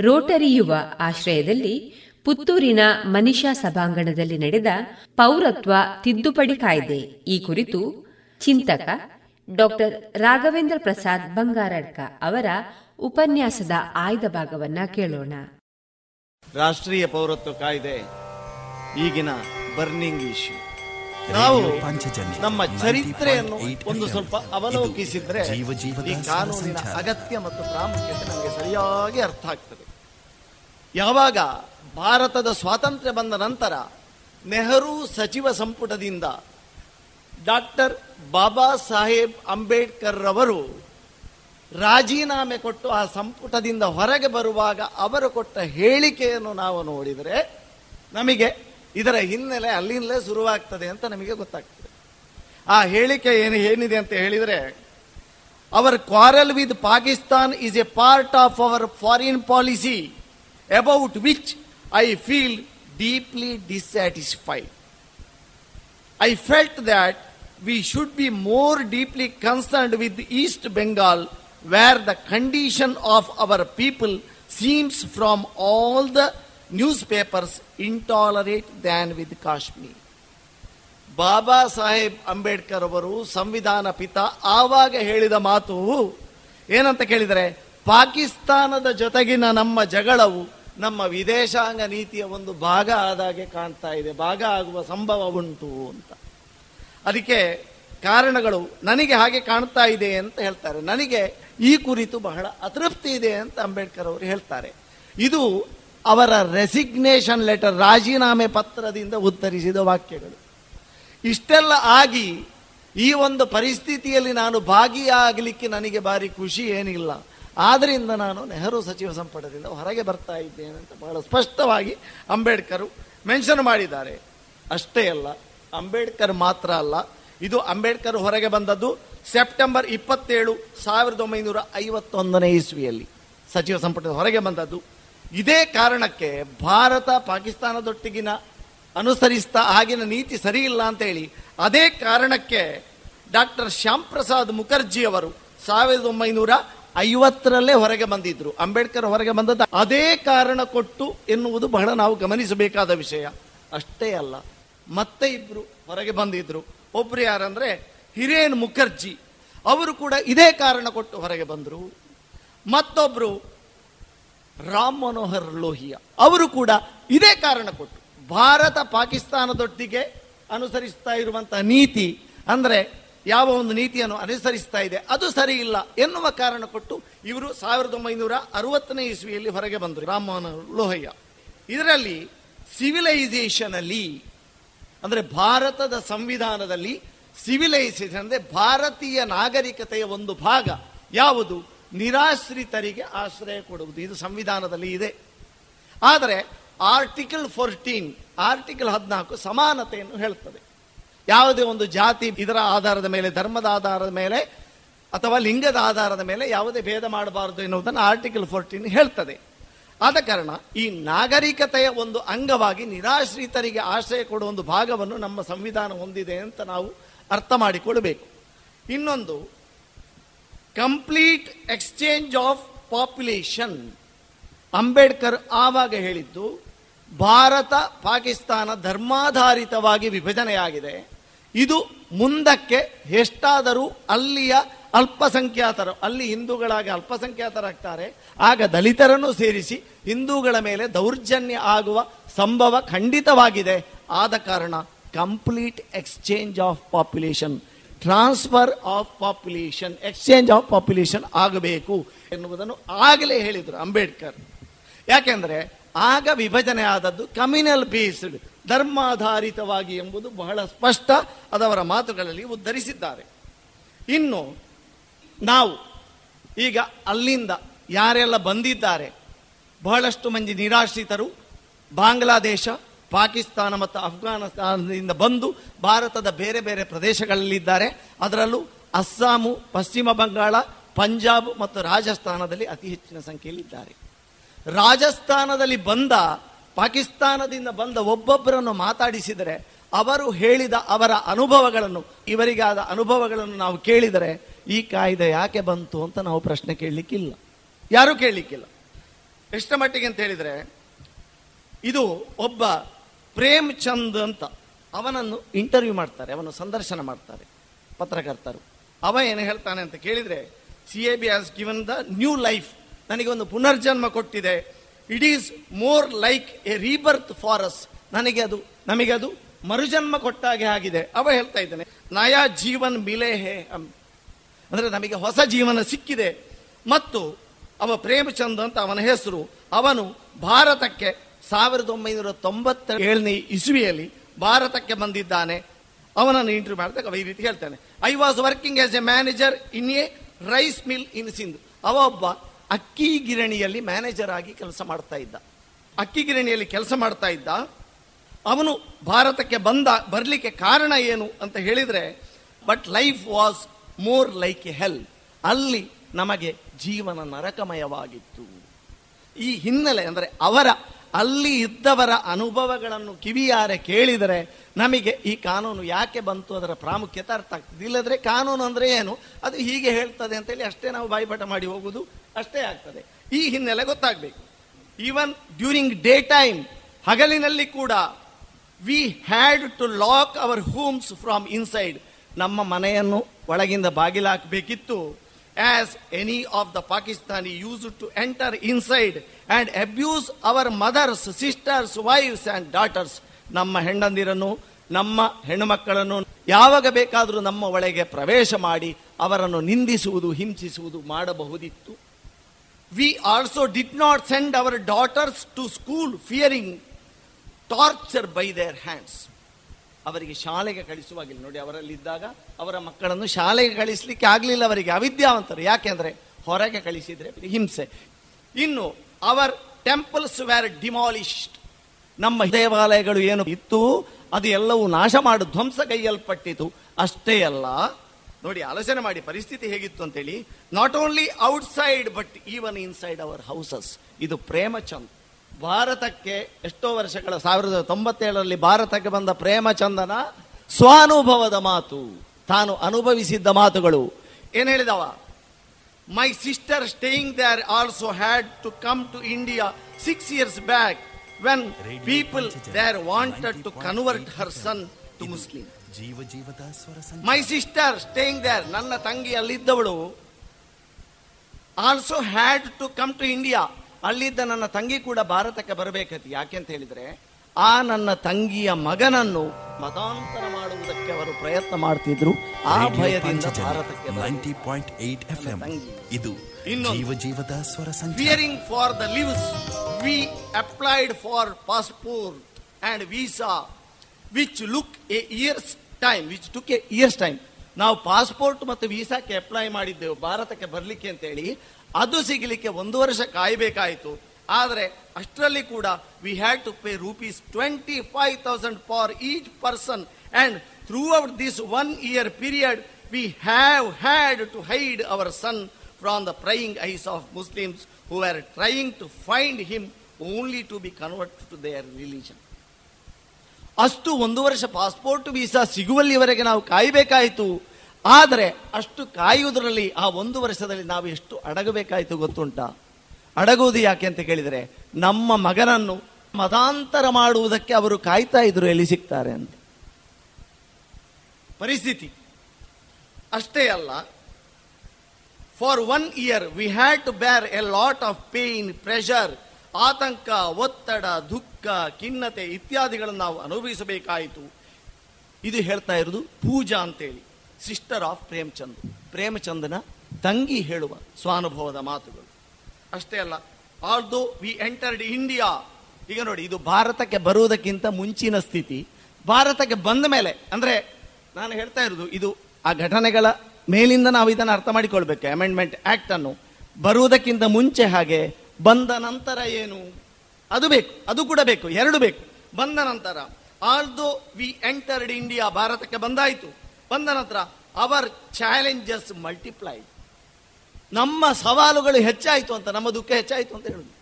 Rotary ಯುವ ಆಶ್ರಯದಲ್ಲಿ ಪುತ್ತೂರಿನ ಮನಿಷಾ ಸಭಾಂಗಣದಲ್ಲಿ ನಡೆದ ಪೌರತ್ವ ತಿದ್ದುಪಡಿ ಕಾಯ್ದೆ. ಈ ಕುರಿತು ಚಿಂತಕ ಡಾಕ್ಟರ್ ರಾಘವೇಂದ್ರ ಪ್ರಸಾದ್ ಬಂಗಾರಡ್ಕ ಅವರ ಉಪನ್ಯಾಸದ ಆಯ್ದ ಭಾಗವನ್ನ ಕೇಳೋಣ. ರಾಷ್ಟ್ರೀಯ ಪೌರತ್ವ ಕಾಯ್ದೆ ಈಗಿನ ಬರ್ನಿಂಗ್ ಇಶ್ಯೂ. ನಾವು ನಮ್ಮ ಚರಿತ್ರೆಯನ್ನು ಒಂದು ಸ್ವಲ್ಪ ಅವಲೋಕಿಸಿದ್ರೆ ಈ ಕಾನೂನಿನ ಅಗತ್ಯ ಮತ್ತು ಪ್ರಾಮುಖ್ಯತೆ ನಮಗೆ ಸರಿಯಾಗಿ ಅರ್ಥ ಆಗ್ತದೆ. ಯಾವಾಗ ಭಾರತದ ಸ್ವಾತಂತ್ರ್ಯ ಬಂದ ನಂತರ ನೆಹರು ಸಚಿವ ಸಂಪುಟದಿಂದ ಡಾಕ್ಟರ್ ಬಾಬಾ ಸಾಹೇಬ್ ಅಂಬೇಡ್ಕರ್ ರವರು ರಾಜೀನಾಮೆ ಕೊಟ್ಟು ಆ ಸಂಪುಟದಿಂದ ಹೊರಗೆ ಬರುವಾಗ ಅವರು ಕೊಟ್ಟ ಹೇಳಿಕೆಯನ್ನು ನಾವು ನೋಡಿದರೆ ನಮಗೆ ಇದರ ಹಿನ್ನೆಲೆ ಅಲ್ಲಿಂದಲೇ ಶುರುವಾಗ್ತದೆ ಅಂತ ನಮಗೆ ಗೊತ್ತಾಗ್ತದೆ. ಆ ಹೇಳಿಕೆ ಏನು, ಏನಿದೆ ಅಂತ ಹೇಳಿದರೆ our quarrel with Pakistan is a part of our foreign policy about which I feel deeply dissatisfied. I felt that we should be more deeply concerned with East Bengal, where the condition of our people seems from all the newspapers intolerant than with Kashmir. Baba Saheb Ambedkar ಅವರು ಸಂವಿಧಾನ ಪಿತ ಆವಾಗ ಹೇಳಿದ ಮಾತು ಏನಂತ ಕೇಳಿದರೆ ಪಾಕಿಸ್ತಾನದ ಜೊತೆಗಿನ ನಮ್ಮ ಜಗಳವು ನಮ್ಮ ವಿದೇಶಾಂಗ ನೀತಿಯ ಒಂದು ಭಾಗ ಆದಾಗೆ ಕಾಣ್ತಾ ಇದೆ, ಭಾಗ ಆಗುವ ಸಂಭವ ಉಂಟು ಅಂತ. ಅದಕ್ಕೆ ಕಾರಣಗಳು ನನಗೆ ಹಾಗೆ ಕಾಣ್ತಾ ಇದೆ ಅಂತ ಹೇಳ್ತಾರೆ. ನನಗೆ ಈ ಕುರಿತು ಬಹಳ ಅತೃಪ್ತಿ ಇದೆ ಅಂತ ಅಂಬೇಡ್ಕರ್ ಅವರು ಹೇಳ್ತಾರೆ. ಇದು ಅವರ ರೆಸಿಗ್ನೇಷನ್ ಲೆಟರ್ ರಾಜೀನಾಮೆ ಪತ್ರದಿಂದ ಉತ್ತರಿಸಿದ ವಾಕ್ಯಗಳು. ಇಷ್ಟೆಲ್ಲ ಆಗಿ ಈ ಒಂದು ಪರಿಸ್ಥಿತಿಯಲ್ಲಿ ನಾನು ಭಾಗಿಯಾಗಲಿಕ್ಕೆ ನನಗೆ ಭಾರಿ ಖುಷಿ ಏನಿಲ್ಲ. ಆದ್ರಿಂದ ನಾನು ನೆಹರು ಸಚಿವ ಸಂಪುಟದಿಂದ ಹೊರಗೆ ಬರ್ತಾ ಇದ್ದೇನೆ ಅಂತ ಬಹಳ ಸ್ಪಷ್ಟವಾಗಿ ಅಂಬೇಡ್ಕರ್ ಮೆನ್ಷನ್ ಮಾಡಿದ್ದಾರೆ. ಅಷ್ಟೇ ಅಲ್ಲ, ಅಂಬೇಡ್ಕರ್ ಮಾತ್ರ ಅಲ್ಲ, ಇದು ಅಂಬೇಡ್ಕರ್ ಹೊರಗೆ ಬಂದದ್ದು ಸೆಪ್ಟೆಂಬರ್ ಇಪ್ಪತ್ತೇಳು ಸಾವಿರದ ಒಂಬೈನೂರ ಐವತ್ತೊಂದನೇ ಇಸ್ವಿಯಲ್ಲಿ ಸಚಿವ ಸಂಪುಟದ ಹೊರಗೆ ಬಂದದ್ದು. ಇದೇ ಕಾರಣಕ್ಕೆ ಭಾರತ ಪಾಕಿಸ್ತಾನದೊಟ್ಟಿಗಿನ ಅನುಸರಿಸ್ತಾ ಆಗಿನ ನೀತಿ ಸರಿ ಇಲ್ಲ ಅಂತ ಹೇಳಿ ಅದೇ ಕಾರಣಕ್ಕೆ ಡಾಕ್ಟರ್ ಶ್ಯಾಮ್ ಪ್ರಸಾದ್ ಮುಖರ್ಜಿ ಅವರು ಸಾವಿರದ ಒಂಬೈನೂರ ಐವತ್ತರಲ್ಲೇ ಹೊರಗೆ ಬಂದಿದ್ರು. ಅಂಬೇಡ್ಕರ್ ಹೊರಗೆ ಬಂದದ್ದು ಅದೇ ಕಾರಣ ಕೊಟ್ಟು ಎನ್ನುವುದು ಬಹಳ ನಾವು ಗಮನಿಸಬೇಕಾದ ವಿಷಯ. ಅಷ್ಟೇ ಅಲ್ಲ, ಮತ್ತೆ ಇಬ್ರು ಹೊರಗೆ ಬಂದಿದ್ರು. ಒಬ್ರು ಯಾರಂದ್ರೆ ಹಿರೇನ್ ಮುಖರ್ಜಿ. ಅವರು ಕೂಡ ಇದೇ ಕಾರಣ ಕೊಟ್ಟು ಹೊರಗೆ ಬಂದರು. ಮತ್ತೊಬ್ರು ರಾಮ್ ಮನೋಹರ್ ಲೋಹಿಯಾ. ಅವರು ಕೂಡ ಇದೇ ಕಾರಣ ಕೊಟ್ಟು. ಭಾರತ ಪಾಕಿಸ್ತಾನದೊಟ್ಟಿಗೆ ಅನುಸರಿಸ್ತಾ ಇರುವಂತಹ ನೀತಿ ಅಂದ್ರೆ ಯಾವ ಒಂದು ನೀತಿಯನ್ನು ಅನುಸರಿಸ್ತಾ ಇದೆ, ಅದು ಸರಿ ಇಲ್ಲ ಎನ್ನುವ ಕಾರಣ ಕೊಟ್ಟು ಇವರು ಸಾವಿರದ ಒಂಬೈನೂರ ಅರವತ್ತನೇ ಇಸ್ವಿಯಲ್ಲಿ ಹೊರಗೆ ಬಂದರು. ರಾಮ್ ಮನೋಹರ್ ಲೋಹಯ್ಯ. ಇದರಲ್ಲಿ ಸಿವಿಲೈಸೇಷನ್ ಅಲ್ಲಿ ಅಂದರೆ ಭಾರತದ ಸಂವಿಧಾನದಲ್ಲಿ ಸಿವಿಲೈಸೇಷನ್ ಅಂದರೆ ಭಾರತೀಯ ನಾಗರಿಕತೆಯ ಒಂದು ಭಾಗ ಯಾವುದು? ನಿರಾಶ್ರಿತರಿಗೆ ಆಶ್ರಯ ಕೊಡುವುದು. ಇದು ಸಂವಿಧಾನದಲ್ಲಿ ಇದೆ. ಆದರೆ ಆರ್ಟಿಕಲ್ ಫೋರ್ಟೀನ್ ಆರ್ಟಿಕಲ್ ಹದಿನಾಲ್ಕು ಸಮಾನತೆಯನ್ನು ಹೇಳ್ತದೆ. ಯಾವುದೇ ಒಂದು ಜಾತಿ ಇದರ ಆಧಾರದ ಮೇಲೆ, ಧರ್ಮದ ಆಧಾರದ ಮೇಲೆ ಅಥವಾ ಲಿಂಗದ ಆಧಾರದ ಮೇಲೆ ಯಾವುದೇ ಭೇದ ಮಾಡಬಾರದು ಎನ್ನುವುದನ್ನು ಆರ್ಟಿಕಲ್ ಫೋರ್ಟೀನ್ ಹೇಳ್ತದೆ. ಆದ ಕಾರಣ ಈ ನಾಗರಿಕತೆಯ ಒಂದು ಅಂಗವಾಗಿ ನಿರಾಶ್ರಿತರಿಗೆ ಆಶ್ರಯ ಕೊಡುವ ಒಂದು ಭಾಗವನ್ನು ನಮ್ಮ ಸಂವಿಧಾನ ಹೊಂದಿದೆ ಅಂತ ನಾವು ಅರ್ಥ ಮಾಡಿಕೊಳ್ಳಬೇಕು ಇನ್ನೊಂದು complete exchange of population Ambedkar ಆವಾಗ ಹೇಳಿದ್ದು ಭಾರತ ಪಾಕಿಸ್ತಾನ ಧರ್ಮಾಧಾರಿತವಾಗಿ ವಿಭಜನೆಯಾಗಿದೆ. ಇದು ಮುಂದಕ್ಕೆ ಎಷ್ಟಾದರೂ ಅಲ್ಲಿಯ ಅಲ್ಪಸಂಖ್ಯಾತರು, ಅಲ್ಲಿ ಹಿಂದೂಗಳಾಗಿ ಅಲ್ಪಸಂಖ್ಯಾತರಾಗ್ತಾರೆ, ಆಗ ದಲಿತರನ್ನು ಸೇರಿಸಿ ಹಿಂದೂಗಳ ಮೇಲೆ ದೌರ್ಜನ್ಯ ಆಗುವ ಸಂಭವ ಖಂಡಿತವಾಗಿದೆ. ಆದ ಕಾರಣ complete exchange of population, transfer of population, exchange of population ಆಗಬೇಕು ಎನ್ನುವುದನ್ನು ಆಗಲೇ ಹೇಳಿದರು ಅಂಬೇಡ್ಕರ್. ಯಾಕೆಂದ್ರೆ ಆಗ ವಿಭಜನೆ ಆದದ್ದು ಕಮ್ಯುನಲ್ ಬೇಸ್ಡ್ ಧರ್ಮಾಧಾರಿತವಾಗಿ ಎಂಬುದು ಬಹಳ ಸ್ಪಷ್ಟ ಅದವರ ಮಾತುಗಳಲ್ಲಿ ಉದ್ಧರಿಸಿದ್ದಾರೆ. ಇನ್ನು ನಾವು ಈಗ ಅಲ್ಲಿಂದ ಯಾರೆಲ್ಲ ಬಂದಿದ್ದಾರೆ, ಬಹಳಷ್ಟು ಮಂದಿ ನಿರಾಶ್ರಿತರು, ಬಾಂಗ್ಲಾದೇಶ, ಪಾಕಿಸ್ತಾನ ಮತ್ತು ಅಫ್ಘಾನಿಸ್ತಾನದಿಂದ ಬಂದು ಭಾರತದ ಬೇರೆ ಬೇರೆ ಪ್ರದೇಶಗಳಲ್ಲಿದ್ದಾರೆ. ಅದರಲ್ಲೂ ಅಸ್ಸಾಮು, ಪಶ್ಚಿಮ ಬಂಗಾಳ, ಪಂಜಾಬ್ ಮತ್ತು ರಾಜಸ್ಥಾನದಲ್ಲಿ ಅತಿ ಹೆಚ್ಚಿನ ಸಂಖ್ಯೆಯಲ್ಲಿ ಇದ್ದಾರೆ ರಾಜಸ್ಥಾನದಲ್ಲಿ ಬಂದ, ಪಾಕಿಸ್ತಾನದಿಂದ ಬಂದ ಒಬ್ಬೊಬ್ಬರನ್ನು ಮಾತಾಡಿಸಿದರೆ, ಅವರು ಹೇಳಿದ ಅವರ ಅನುಭವಗಳನ್ನು, ಇವರಿಗಾದ ಅನುಭವಗಳನ್ನು ನಾವು ಕೇಳಿದರೆ, ಈ ಕಾಯ್ದೆ ಯಾಕೆ ಬಂತು ಅಂತ ನಾವು ಪ್ರಶ್ನೆ ಕೇಳಲಿಕ್ಕಿಲ್ಲ. ಯಾರೂ ಕೇಳಲಿಕ್ಕಿಲ್ಲ. ಎಷ್ಟ ಮಟ್ಟಿಗೆ ಅಂತ ಹೇಳಿದರೆ, ಇದು ಒಬ್ಬ ಪ್ರೇಮ್ ಚಂದ್ ಅಂತ ಅವನನ್ನು ಇಂಟರ್ವ್ಯೂ ಮಾಡ್ತಾರೆ, ಅವನು ಸಂದರ್ಶನ ಮಾಡ್ತಾರೆ, ಪತ್ರಕರ್ತರು. ಅವ ಏನು ಹೇಳ್ತಾನೆ ಅಂತ ಕೇಳಿದರೆ, C A B has given the new life. ನನಗೆ ಪುನರ್ಜನ್ಮ ಕೊಟ್ಟಿದೆ. It is more like a rebirth for us ನನಗೆ ಅದು, ನಮಗೆ ಅದು ಮರುಜನ್ಮ ಕೊಟ್ಟಾಗೆ ಆಗಿದೆ. ಅವ ಹೇಳ್ತಾ ಇದ್ದಾನೆ, ನಯಾ ಜೀವನ್ ಮಿಲೆ ಹೇ. ಅಂದ್ರೆ ನಮಗೆ ಹೊಸ ಜೀವನ ಸಿಕ್ಕಿದೆ. ಮತ್ತು ಅವ ಪ್ರೇಮಚಂದ್ ಅಂತ ಅವನ ಹೆಸರು, ಅವನು ಭಾರತಕ್ಕೆ ಸಾವಿರದ ಒಂಬೈನೂರ ತೊಂಬತ್ತ ಏಳನೇ ಇಸುವಿಯಲ್ಲಿ ಭಾರತಕ್ಕೆ ಬಂದಿದ್ದಾನೆ. ಅವನನ್ನು ಇಂಟರ್ವ್ಯೂ ಮಾಡಿದಾಗ ಅವ ಈ ರೀತಿ ಹೇಳ್ತಾನೆ I was working as a manager in a rice mill in Sindh ಅವ ಒಬ್ಬ ಅಕ್ಕಿ ಗಿರಣಿಯಲ್ಲಿ ಮ್ಯಾನೇಜರ್ ಆಗಿ ಕೆಲಸ ಮಾಡ್ತಾ ಇದ್ದ. ಅಕ್ಕಿ ಗಿರಣಿಯಲ್ಲಿ ಕೆಲಸ ಮಾಡ್ತಾ ಇದ್ದ. ಅವನು ಭಾರತಕ್ಕೆ ಬಂದ, ಬರಲಿಕ್ಕೆ ಕಾರಣ ಏನು ಅಂತ ಹೇಳಿದರೆ but life was more like a hell ಅಲ್ಲಿ ನಮಗೆ ಜೀವನ ನರಕಮಯವಾಗಿತ್ತು. ಈ ಹಿನ್ನೆಲೆ ಅಂದರೆ ಅವರ ಅಲ್ಲಿ ಇದ್ದವರ ಅನುಭವಗಳನ್ನು ಕಿವಿಯಾರೆ ಕೇಳಿದರೆ ನಮಗೆ ಈ ಕಾನೂನು ಯಾಕೆ ಬಂತು ಅದರ ಪ್ರಾಮುಖ್ಯತೆ ಅರ್ಥ ಆಗ್ತದೆ. ಇಲ್ಲದ್ರೆ ಕಾನೂನು ಅಂದರೆ ಏನು? ಅದು ಹೀಗೆ ಹೇಳ್ತದೆ ಅಂತೇಳಿ ಅಷ್ಟೇ ನಾವು ಬಾಯಿಪಾಠ ಮಾಡಿ ಹೋಗುವುದು ಅಷ್ಟೇ ಆಗ್ತದೆ. ಈ ಹಿನ್ನೆಲೆ ಗೊತ್ತಾಗಬೇಕು. ಈವನ್ ಡ್ಯೂರಿಂಗ್ ಡೇ ಟೈಮ್ ಹಗಲಿನಲ್ಲಿ ಕೂಡ we had to lock our homes from inside ನಮ್ಮ ಮನೆಯನ್ನು ಒಳಗಿಂದ ಬಾಗಿಲಾಕಬೇಕಿತ್ತು as any of the Pakistani use to enter inside and abuse our mothers sisters wifes and daughters ನಮ್ಮ ಹೆಣ್ಣಂದಿರನ್ನು, ನಮ್ಮ ಹೆಣ್ಣುಮಕ್ಕಳನ್ನು ಯಾವಾಗ ಬೇಕಾದರೂ ನಮ್ಮ ಒಳಗೆ ಪ್ರವೇಶ ಮಾಡಿ ಅವರನ್ನು ನಿಂದಿಸುವುದು, ಹಿಂಸಿಸುವುದು ಮಾಡಬಹುದಿತ್ತು. We also did not send our daughters to school fearing torture by their hands ಅವರಿಗೆ ಶಾಲೆಗೆ ಕಳಿಸುವಾಗಿಲ್ಲ. ನೋಡಿ, ಅವರಲ್ಲಿದ್ದಾಗ ಅವರ ಮಕ್ಕಳನ್ನು ಶಾಲೆಗೆ ಕಳಿಸ್ಲಿಕ್ಕೆ ಆಗಲಿಲ್ಲ. ಅವರಿಗೆ ಅವಿದ್ಯಾವಂತರು. ಯಾಕೆಂದ್ರೆ ಹೊರಗೆ ಕಳಿಸಿದ್ರೆ ಹಿಂಸೆ. ಇನ್ನು ಅವರ್ ಟೆಂಪಲ್ಸ್ ವ್ಯಾರ್ ಡಿಮಾಲಿಶ್ಡ್ ನಮ್ಮ ದೇವಾಲಯಗಳು ಏನು ಇತ್ತು? ಅದು ಎಲ್ಲವೂ ನಾಶ ಧ್ವಂಸ ಧ್ವಂಸಗೈಯಲ್ಪಟ್ಟಿತು ಅಷ್ಟೇ ಅಲ್ಲ, ನೋಡಿ, ಆಲೋಚನೆ ಮಾಡಿ, ಪರಿಸ್ಥಿತಿ ಹೇಗಿತ್ತು ಅಂತೇಳಿ not only outside but even inside our houses ಇದು ಪ್ರೇಮಚಂದ್. ಭಾರತಕ್ಕೆ ಎಷ್ಟೋ ವರ್ಷಗಳ ಸಾವಿರದ ತೊಂಬತ್ತೇಳರಲ್ಲಿ ಭಾರತಕ್ಕೆ ಬಂದ ಪ್ರೇಮಚಂದನ ಸ್ವಾನುಭವದ ಮಾತು ತಾನು ಅನುಭವಿಸಿದ್ದ ಮಾತುಗಳು. ಏನ್ ಹೇಳಿದವ? My sister staying there also had to come to India six years back when people there wanted to convert her son to Muslim ಜೀವ ಜೀವದ ಸ್ವರ ಮೈ ಸಿಸ್ಟರ್ ಸ್ಟೇಯಿಂಗ್ ದೇರ್ ನನ್ನ ತಂಗಿ ಅಲ್ಲಿದ್ದವಳು also had to come to India ಅಲ್ಲಿದ್ದ ನನ್ನ ತಂಗಿ ಕೂಡ ಭಾರತಕ್ಕೆ ಬರಬೇಕಂತ ಯಾಕೆ ಅಂತ ಹೇಳಿದ್ರೆ ಆ ನನ್ನ ತಂಗಿಯ ಮಗನನ್ನು ಮತಾಂತರ ಮಾಡುವುದಕ್ಕೆ ಅವರು ಪ್ರಯತ್ನ ಮಾಡ್ತಿದ್ರು. ಆ ಭಯದಿಂದ ಭಾರತಕ್ಕೆ ಎಂ ಇದು. ಜೀವ ಜೀವದ ಸ್ವರ ಸಂಚಾರ. For the lives we applied for passport and visa which which a year's time which took took a year's time. ನಾವು ಪಾಸ್ಪೋರ್ಟ್ ಮತ್ತು ವೀಸಾಕ್ಕೆ ಅಪ್ಲೈ ಮಾಡಿದ್ದೆವು. ಭಾರತಕ್ಕೆ ಬರಲಿಕ್ಕೆ ಅಂತೇಳಿ ಅದು ಸಿಗಲಿಕ್ಕೆ ಒಂದು ವರ್ಷ ಕಾಯಬೇಕಾಯಿತು. ಆದರೆ ಅಷ್ಟರಲ್ಲಿ ಕೂಡ we had to pay rupees twenty five thousand for each person and throughout this one year period we have had to hide our son from the prying eyes of Muslims who are trying to find him only to be convert to their religion ಅಷ್ಟು ಒಂದು ವರ್ಷ passport visa ಸಿಗುವಲ್ಲಿವರೆಗೆ ನಾವು ಕಾಯಬೇಕಾಯಿತು. ಆದರೆ ಅಷ್ಟು ಕಾಯುವುದರಲ್ಲಿ ಆ ಒಂದು ವರ್ಷದಲ್ಲಿ ನಾವು ಎಷ್ಟು ಅಡಗಬೇಕಾಯಿತು ಗೊತ್ತುಂಟ? ಅಡಗುವುದು ಯಾಕೆ ಅಂತ ಕೇಳಿದರೆ, ನಮ್ಮ ಮಗನನ್ನು ಮತಾಂತರ ಮಾಡುವುದಕ್ಕೆ ಅವರು ಕಾಯ್ತಾ ಇದ್ರು ಎಲ್ಲಿ ಸಿಗ್ತಾರೆ ಅಂತ. ಪರಿಸ್ಥಿತಿ. ಅಷ್ಟೇ ಅಲ್ಲ for one year we had to bear a lot of pain pressure ಆತಂಕ, ಒತ್ತಡ, ದುಃಖ, ಖಿನ್ನತೆ ಇತ್ಯಾದಿಗಳನ್ನು ನಾವು ಅನುಭವಿಸಬೇಕಾಯಿತು. ಇದು ಹೇಳ್ತಾ ಇರೋದು ಪೂಜಾ ಅಂತೇಳಿ. ಸಿಸ್ಟರ್ ಆಫ್ ಪ್ರೇಮಚಂದ್ ಪ್ರೇಮಚಂದನ ತಂಗಿ ಹೇಳುವ ಸ್ವಾನುಭವದ ಮಾತುಗಳು ಅಷ್ಟೇ ಅಲ್ಲ ಆಲ್ದೋ ವಿ ಎಂಟರ್ಡ್ ಇಂಡಿಯಾ ಈಗ ನೋಡಿ, ಇದು ಭಾರತಕ್ಕೆ ಬರುವುದಕ್ಕಿಂತ ಮುಂಚಿನ ಸ್ಥಿತಿ. ಭಾರತಕ್ಕೆ ಬಂದ ಮೇಲೆ, ಅಂದ್ರೆ ನಾನು ಹೇಳ್ತಾ ಇರೋದು ಇದು ಆ ಘಟನೆಗಳ ಮೇಲಿಂದ ನಾವು ಇದನ್ನು ಅರ್ಥ ಮಾಡಿಕೊಳ್ಬೇಕು. ಅಮೆಂಡ್ಮೆಂಟ್ ಆಕ್ಟ್ ಅನ್ನು. ಬರುವುದಕ್ಕಿಂತ ಮುಂಚೆ ಹಾಗೆ, ಬಂದ ನಂತರ ಏನು? ಅದು ಬೇಕು, ಅದು ಕೂಡ ಬೇಕು, ಎರಡು ಬೇಕು. ಬಂದ ನಂತರ ಆಲ್ದೋ ವಿ ಎಂಟರ್ಡ್ ಇಂಡಿಯಾ ಭಾರತಕ್ಕೆ ಬಂದಾಯಿತು. ಬಂದ ನಂತರ ಅವರ್ ಚಾಲೆಂಜಸ್ ಮಲ್ಟಿಪ್ಲೈಡ್ ನಮ್ಮ ಸವಾಲುಗಳು ಹೆಚ್ಚಾಯಿತು ಅಂತ, ನಮ್ಮ ದುಃಖ ಹೆಚ್ಚಾಯಿತು ಅಂತ ಹೇಳುದು.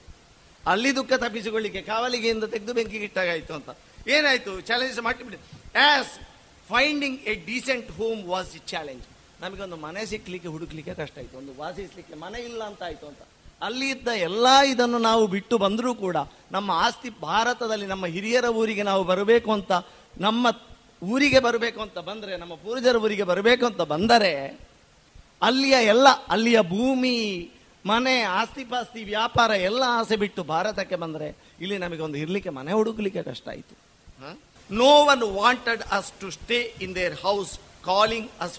ಅಲ್ಲಿ ದುಃಖ ತಪ್ಪಿಸಿಕೊಳ್ಳಿಕ್ಕೆ ಕಾವಲಿಗೆಯಿಂದ ತೆಗೆದು ಬೆಂಕಿಗೆ ಇಟ್ಟಾಗಾಯಿತು ಅಂತ. ಏನಾಯ್ತು? Challenges multiply as finding a decent home was a challenge ನಮಗೊಂದು ಮನೆ ಸಿಕ್ಕಲಿಕ್ಕೆ ಹುಡುಕ್ಲಿಕ್ಕೆ ಕಷ್ಟ ಆಯಿತು. ಒಂದು ವಾಸಿಸ್ಲಿಕ್ಕೆ ಮನೆ ಇಲ್ಲ ಅಂತ ಆಯಿತು ಅಂತ. ಅಲ್ಲಿ ಇದ್ದ ಎಲ್ಲ ಇದನ್ನು ನಾವು ಬಿಟ್ಟು ಬಂದರೂ ಕೂಡ ನಮ್ಮ ಆಸ್ತಿ ಭಾರತದಲ್ಲಿ ನಮ್ಮ ಹಿರಿಯರ ಊರಿಗೆ ನಾವು ಬರಬೇಕು ಅಂತ ನಮ್ಮ ಊರಿಗೆ ಬರಬೇಕು ಅಂತ ಬಂದರೆ ನಮ್ಮ ಪೂರ್ವಜರ ಊರಿಗೆ ಬರಬೇಕು ಅಂತ ಬಂದರೆ ಅಲ್ಲಿಯ ಎಲ್ಲ ಅಲ್ಲಿಯ ಭೂಮಿ ಮನೆ ಆಸ್ತಿ ಪಾಸ್ತಿ ವ್ಯಾಪಾರ ಎಲ್ಲ ಆಸೆ ಬಿಟ್ಟು ಭಾರತಕ್ಕೆ ಬಂದರೆ ಇಲ್ಲಿ ನಮಗೆ ಒಂದು ಇರ್ಲಿಕ್ಕೆ ಮನೆ ಹುಡುಕ್ಲಿಕ್ಕೆ ಕಷ್ಟ ಆಯಿತು. No one wanted us to stay in their house calling us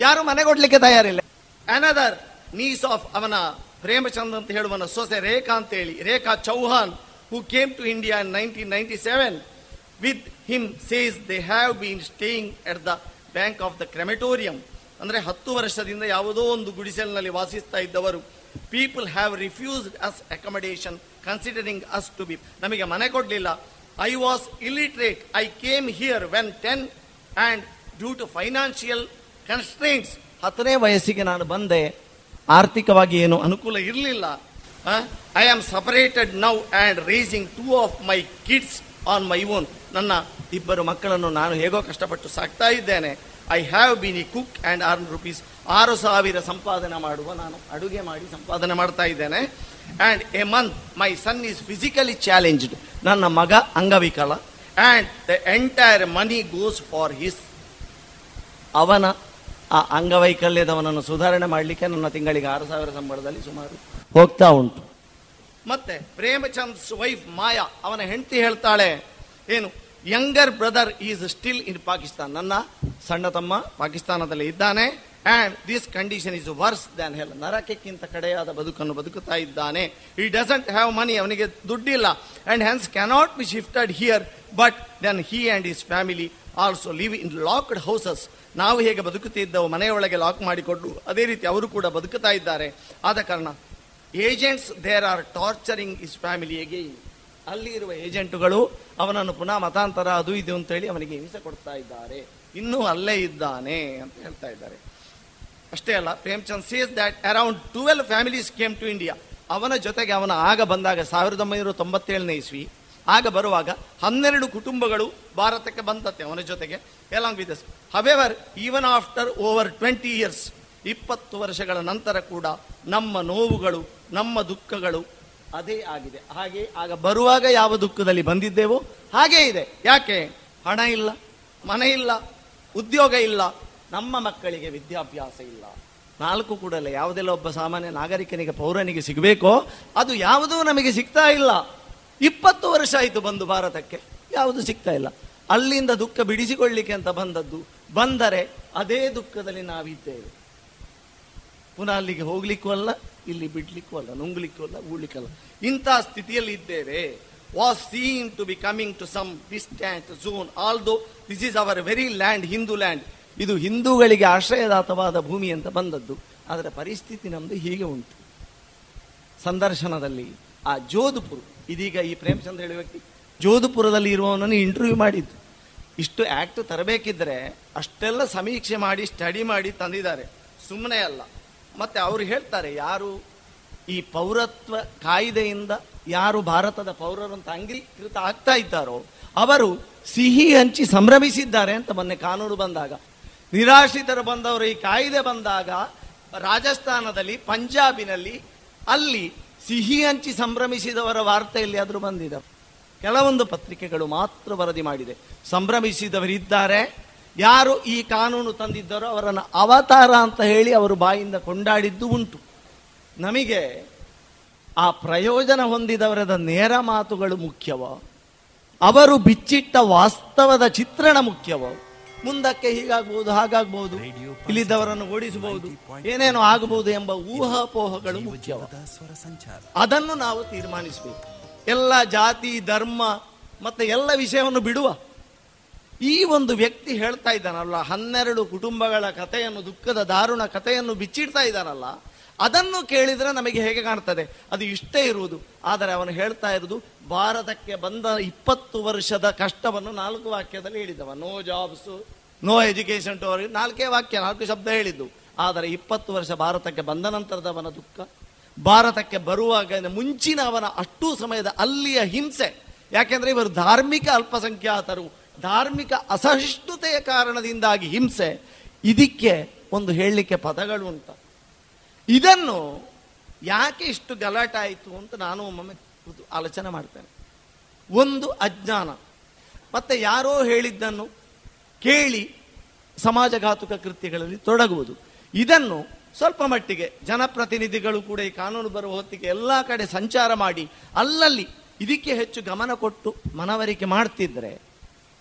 ಯಾರು ಮನೆ ಕೊಡ್ಲಿಕ್ಕೆ ತಯಾರಿಲ್ಲ. ಅನದರ್ ನೀಸ್ ಆಫ್ ಅವನ ಪ್ರೇಮಚಂದ್ ಅಂತ ಹೇಳುವನ ಸೊಸೆ ರೇಖಾ ಅಂತ ಹೇಳಿ Rekha Chauhan who came to India in nineteen ninety seven with him says they have been staying at the bank of the crematorium. ಅಂದರೆ ಹತ್ತು ವರ್ಷದಿಂದ ಯಾವುದೋ ಒಂದು ಗುಡಿಸಲಿನಲ್ಲಿ ವಾಸಿಸ್ತಾ ಇದ್ದವರು. People have refused us accommodation, considering us to be. ನಮಗೆ ಮನೆ ಕೊಡಲಿಲ್ಲ. I was illiterate I came here when ten and due to financial constraints. ಹತ್ತನೇ ವಯಸ್ಸಿಗೆ ನಾನು ಬಂದೆ. ಆರ್ಥಿಕವಾಗಿ ಏನು ಅನುಕೂಲ ಇರಲಿಲ್ಲ. I am separated now and raising two of my kids on my own ನನ್ನ ಇಬ್ಬರು ಮಕ್ಕಳನ್ನು ನಾನು ಹೇಗೋ ಕಷ್ಟಪಟ್ಟು ಸಾಕ್ತಾ ಇದ್ದೇನೆ. I have been a cook and earn rupees ಆರು ಸಾವಿರ ಸಂಪಾದನೆ ಮಾಡುವ ನಾನು ಅಡುಗೆ ಮಾಡಿ ಸಂಪಾದನೆ ಮಾಡ್ತಾ ಇದ್ದೇನೆ. And a month my son is physically challenged ನನ್ನ ಮಗ ಅಂಗವಿಕಲ. And the entire money goes for his ಅವನ ಆ ಅಂಗವೈಕಲ್ಯದವನನ್ನು ಸುಧಾರಣೆ ಮಾಡಲಿಕ್ಕೆ ನನ್ನ ತಿಂಗಳಿಗೆ ಆರು ಸಾವಿರ ಸಂಬಳದಲ್ಲಿ ಸುಮಾರು ಹೋಗ್ತಾ ಉಂಟು. ಮತ್ತೆ ಪ್ರೇಮಚಂದ್ಸ್ ವೈಫ್ ಮಾಯಾ, ಅವನ ಹೆಂಡತಿ ಹೇಳ್ತಾಳೆ, ಏನು younger brother is still in Pakistan ನನ್ನ ಸಣ್ಣ ತಮ್ಮ ಪಾಕಿಸ್ತಾನದಲ್ಲಿ ಇದ್ದಾನೆ and this condition is worse than hell ನರಕಕ್ಕಿಂತ ಕಡೆಯಾದ ಬದುಕನ್ನು ಬದುಕುತ್ತಾ ಇದ್ದಾನೆ. ಈ ಡಸಂಟ್ ಹ್ಯಾವ್ ಮನಿ ಅವನಿಗೆ ದುಡ್ಡಿಲ್ಲ and hence cannot be shifted here but then he and his family also live in locked houses ನಾವು ಹೇಗೆ ಬದುಕುತ್ತಿದ್ದವು ಮನೆಯೊಳಗೆ ಲಾಕ್ ಮಾಡಿಕೊಂಡು, ಅದೇ ರೀತಿ ಅವರು ಕೂಡ ಬದುಕುತ್ತಾ ಇದ್ದಾರೆ. ಆದ ಕಾರಣ agents there are torturing his family again ಅಲ್ಲಿ ಇರುವ ಏಜೆಂಟುಗಳು ಅವನನ್ನು ಪುನಃ ಮತಾಂತರ ಅದು ಇದು ಅಂತೇಳಿ ಅವನಿಗೆ ಹಿಂಸೆ ಕೊಡ್ತಾ ಇದ್ದಾರೆ. ಇನ್ನೂ ಅಲ್ಲೇ ಇದ್ದಾನೆ ಅಂತ ಹೇಳ್ತಾ ಇದ್ದಾರೆ. ಅಷ್ಟೇ ಅಲ್ಲ Premchand says that around twelve families came to India ಅವನ ಜೊತೆಗೆ ಅವನ ಆಗ ಬಂದಾಗ ಸಾವಿರದ ಒಂಬೈನೂರ ತೊಂಬತ್ತೇಳನೇ ಇಸ್ವಿ. ಆಗ ಬರುವಾಗ ಹನ್ನೆರಡು ಕುಟುಂಬಗಳು ಭಾರತಕ್ಕೆ ಬಂದತ್ತೆ ಅವನ ಜೊತೆಗೆ. Along with however even after over twenty years ಇಪ್ಪತ್ತು ವರ್ಷಗಳ ನಂತರ ಕೂಡ ನಮ್ಮ ನೋವುಗಳು ನಮ್ಮ ದುಃಖಗಳು ಅದೇ ಆಗಿದೆ. ಹಾಗೆ ಆಗ ಬರುವಾಗ ಯಾವ ದುಃಖದಲ್ಲಿ ಬಂದಿದ್ದೇವೋ ಹಾಗೇ ಇದೆ. ಯಾಕೆ? ಹಣ ಇಲ್ಲ, ಮನೆ ಇಲ್ಲ, ಉದ್ಯೋಗ ಇಲ್ಲ, ನಮ್ಮ ಮಕ್ಕಳಿಗೆ ವಿದ್ಯಾಭ್ಯಾಸ ಇಲ್ಲ. ನಾಲ್ಕು ಕೂಡಲೇ ಯಾವುದೆಲ್ಲ ಒಬ್ಬ ಸಾಮಾನ್ಯ ನಾಗರಿಕನಿಗೆ, ಪೌರನಿಗೆ ಸಿಗಬೇಕೋ, ಅದು ಯಾವುದೂ ನಮಗೆ ಸಿಗ್ತಾ ಇಲ್ಲ. ಇಪ್ಪತ್ತು ವರ್ಷ ಆಯಿತು ಬಂದು ಭಾರತಕ್ಕೆ, ಯಾವುದು ಸಿಗ್ತಾ ಇಲ್ಲ. ಅಲ್ಲಿಂದ ದುಃಖ ಬಿಡಿಸಿಕೊಳ್ಳಿಕ್ಕೆ ಅಂತ ಬಂದದ್ದು, ಬಂದರೆ ಅದೇ ದುಃಖದಲ್ಲಿ ನಾವಿದ್ದೇವೆ. ಪುನಃ ಅಲ್ಲಿಗೆ ಹೋಗ್ಲಿಕ್ಕೂ ಅಲ್ಲ ಇಲ್ಲಿ ಬಿಡ್ಲಿಕ್ಕೂ ಅಲ್ಲ ನುಂಗ್ಲಿಕ್ಕೂ ಅಲ್ಲ ಉಳ್ಲಿಕ್ಕಲ್ಲ ಇಂಥ ಸ್ಥಿತಿಯಲ್ಲಿ ಇದ್ದೇವೆ. Was seen to be coming to some distant zone although this is our very land Hindu land ಇದು ಹಿಂದೂಗಳಿಗೆ ಆಶ್ರಯದಾತವಾದ ಭೂಮಿ ಅಂತ ಬಂದದ್ದು. ಆದರೆ ಪರಿಸ್ಥಿತಿ ನಮ್ದು ಹೀಗೆ ಉಂಟು. ಸಂದರ್ಶನದಲ್ಲಿ ಆ ಜೋಧಪುರ್, ಇದೀಗ ಈ ಪ್ರೇಮಚಂದ್ರ ಹೇಳುವ ವ್ಯಕ್ತಿ, ಜೋಧಪುರದಲ್ಲಿ ಇರುವವನನ್ನು ಇಂಟರ್ವ್ಯೂ ಮಾಡಿದ್ದು. ಇಷ್ಟು ಆಕ್ಟ್ ತರಬೇಕಿದ್ರೆ ಅಷ್ಟೆಲ್ಲ ಸಮೀಕ್ಷೆ ಮಾಡಿ ಸ್ಟಡಿ ಮಾಡಿ ತಂದಿದ್ದಾರೆ. ಸುಮ್ಮನೆ ಅಲ್ಲ. ಮತ್ತೆ ಅವರು ಹೇಳ್ತಾರೆ, ಯಾರು ಈ ಪೌರತ್ವ ಕಾಯ್ದೆಯಿಂದ ಯಾರು ಭಾರತದ ಪೌರರು ಅಂತ ಅಂಗೀಕೃತ ಆಗ್ತಾ ಇದ್ದಾರೋ, ಅವರು ಸಿಹಿ ಹಂಚಿ ಸಂಭ್ರಮಿಸಿದ್ದಾರೆ ಅಂತ ಮೊನ್ನೆ ಕಾನೂನು ಬಂದಾಗ. ನಿರಾಶ್ರಿತರು ಬಂದವರು ಈ ಕಾಯ್ದೆ ಬಂದಾಗ, ರಾಜಸ್ಥಾನದಲ್ಲಿ, ಪಂಜಾಬಿನಲ್ಲಿ ಅಲ್ಲಿ ಸಿಹಿ ಹಂಚಿ ಸಂಭ್ರಮಿಸಿದವರ ವಾರ್ತೆಯಲ್ಲಿ ಆದರೂ ಬಂದಿದೆ. ಕೆಲವೊಂದು ಪತ್ರಿಕೆಗಳು ಮಾತ್ರ ವರದಿ ಮಾಡಿದೆ. ಸಂಭ್ರಮಿಸಿದವರಿದ್ದಾರೆ ಯಾರು ಈ ಕಾನೂನು ತಂದಿದ್ದರೋ ಅವರನ್ನು ಅವತಾರ ಅಂತ ಹೇಳಿ ಅವರು ಬಾಯಿಂದ ಕೊಂಡಾಡಿದ್ದು ಉಂಟು. ನಮಗೆ ಆ ಪ್ರಯೋಜನ ಹೊಂದಿದವರದ ನೇರ ಮಾತುಗಳು ಮುಖ್ಯವ? ಅವರು ಬಿಚ್ಚಿಟ್ಟ ವಾಸ್ತವದ ಚಿತ್ರಣ ಮುಖ್ಯವೋ? ಮುಂದಕ್ಕೆ ಹೀಗಾಗ್ಬಹುದು ಹಾಗಾಗ್ಬಹುದು ಇಲ್ಲಿದ್ದವರನ್ನು ಓಡಿಸಬಹುದು ಏನೇನೋ ಆಗಬಹುದು ಎಂಬ ಊಹಾಪೋಹಗಳು ಮುಖ್ಯವ? ಅದನ್ನು ನಾವು ತೀರ್ಮಾನಿಸಬೇಕು. ಎಲ್ಲ ಜಾತಿ ಧರ್ಮ ಮತ್ತೆ ಎಲ್ಲ ವಿಷಯವನ್ನು ಬಿಡುವ ಈ ಒಂದು ವ್ಯಕ್ತಿ ಹೇಳ್ತಾ ಇದ್ದಾನಲ್ಲ, ಹನ್ನೆರಡು ಕುಟುಂಬಗಳ ಕಥೆಯನ್ನು, ದುಃಖದ ದಾರುಣ ಕಥೆಯನ್ನು ಬಿಚ್ಚಿಡ್ತಾ ಇದ್ದಾನಲ್ಲ, ಅದನ್ನು ಕೇಳಿದರೆ ನಮಗೆ ಹೇಗೆ ಕಾಣ್ತದೆ? ಅದು ಇಷ್ಟೇ ಇರುವುದು. ಆದರೆ ಅವನು ಹೇಳ್ತಾ ಇರುವುದು, ಭಾರತಕ್ಕೆ ಬಂದ ಇಪ್ಪತ್ತು ವರ್ಷದ ಕಷ್ಟವನ್ನು ನಾಲ್ಕು ವಾಕ್ಯದಲ್ಲಿ ಹೇಳಿದವ. ನೋ ಜಾಬ್ಸ್ ನೋ ಎಜುಕೇಶನ್ ಟು ನಾಲ್ಕೇ ವಾಕ್ಯ, ನಾಲ್ಕು ಶಬ್ದ ಹೇಳಿದ್ದು. ಆದರೆ ಇಪ್ಪತ್ತು ವರ್ಷ ಭಾರತಕ್ಕೆ ಬಂದ ನಂತರದವನ ದುಃಖ, ಭಾರತಕ್ಕೆ ಬರುವಾಗ ಮುಂಚಿನ ಅವನ ಅಷ್ಟೂ ಸಮಯದ ಅಲ್ಲಿಯ ಹಿಂಸೆ. ಯಾಕೆಂದ್ರೆ ಇವರು ಧಾರ್ಮಿಕ ಅಲ್ಪಸಂಖ್ಯಾತರು. ಧಾರ್ಮಿಕ ಅಸಹಿಷ್ಣುತೆಯ ಕಾರಣದಿಂದಾಗಿ ಹಿಂಸೆ, ಇದಕ್ಕೆ ಒಂದು ಹೇಳಲಿಕ್ಕೆ ಪದಗಳು ಉಂಟು. ಇದನ್ನು ಯಾಕೆ ಇಷ್ಟು ಗಲಾಟೆ ಆಯಿತು ಅಂತ ನಾನು ಒಮ್ಮೊಮ್ಮೆ ಆಲೋಚನೆ ಮಾಡ್ತೇನೆ. ಒಂದು ಅಜ್ಞಾನ. ಮತ್ತೆ ಯಾರೋ ಹೇಳಿದ್ದನ್ನು ಕೇಳಿ ಸಮಾಜಘಾತುಕ ಕೃತ್ಯಗಳಲ್ಲಿ ತೊಡಗುವುದು. ಇದನ್ನು ಸ್ವಲ್ಪ ಮಟ್ಟಿಗೆ ಜನಪ್ರತಿನಿಧಿಗಳು ಕೂಡ ಈ ಕಾನೂನು ಬರುವ ಹೊತ್ತಿಗೆ ಎಲ್ಲ ಕಡೆ ಸಂಚಾರ ಮಾಡಿ, ಅಲ್ಲಲ್ಲಿ ಇದಕ್ಕೆ ಹೆಚ್ಚು ಗಮನ ಕೊಟ್ಟು ಮನವರಿಕೆ ಮಾಡ್ತಿದ್ರೆ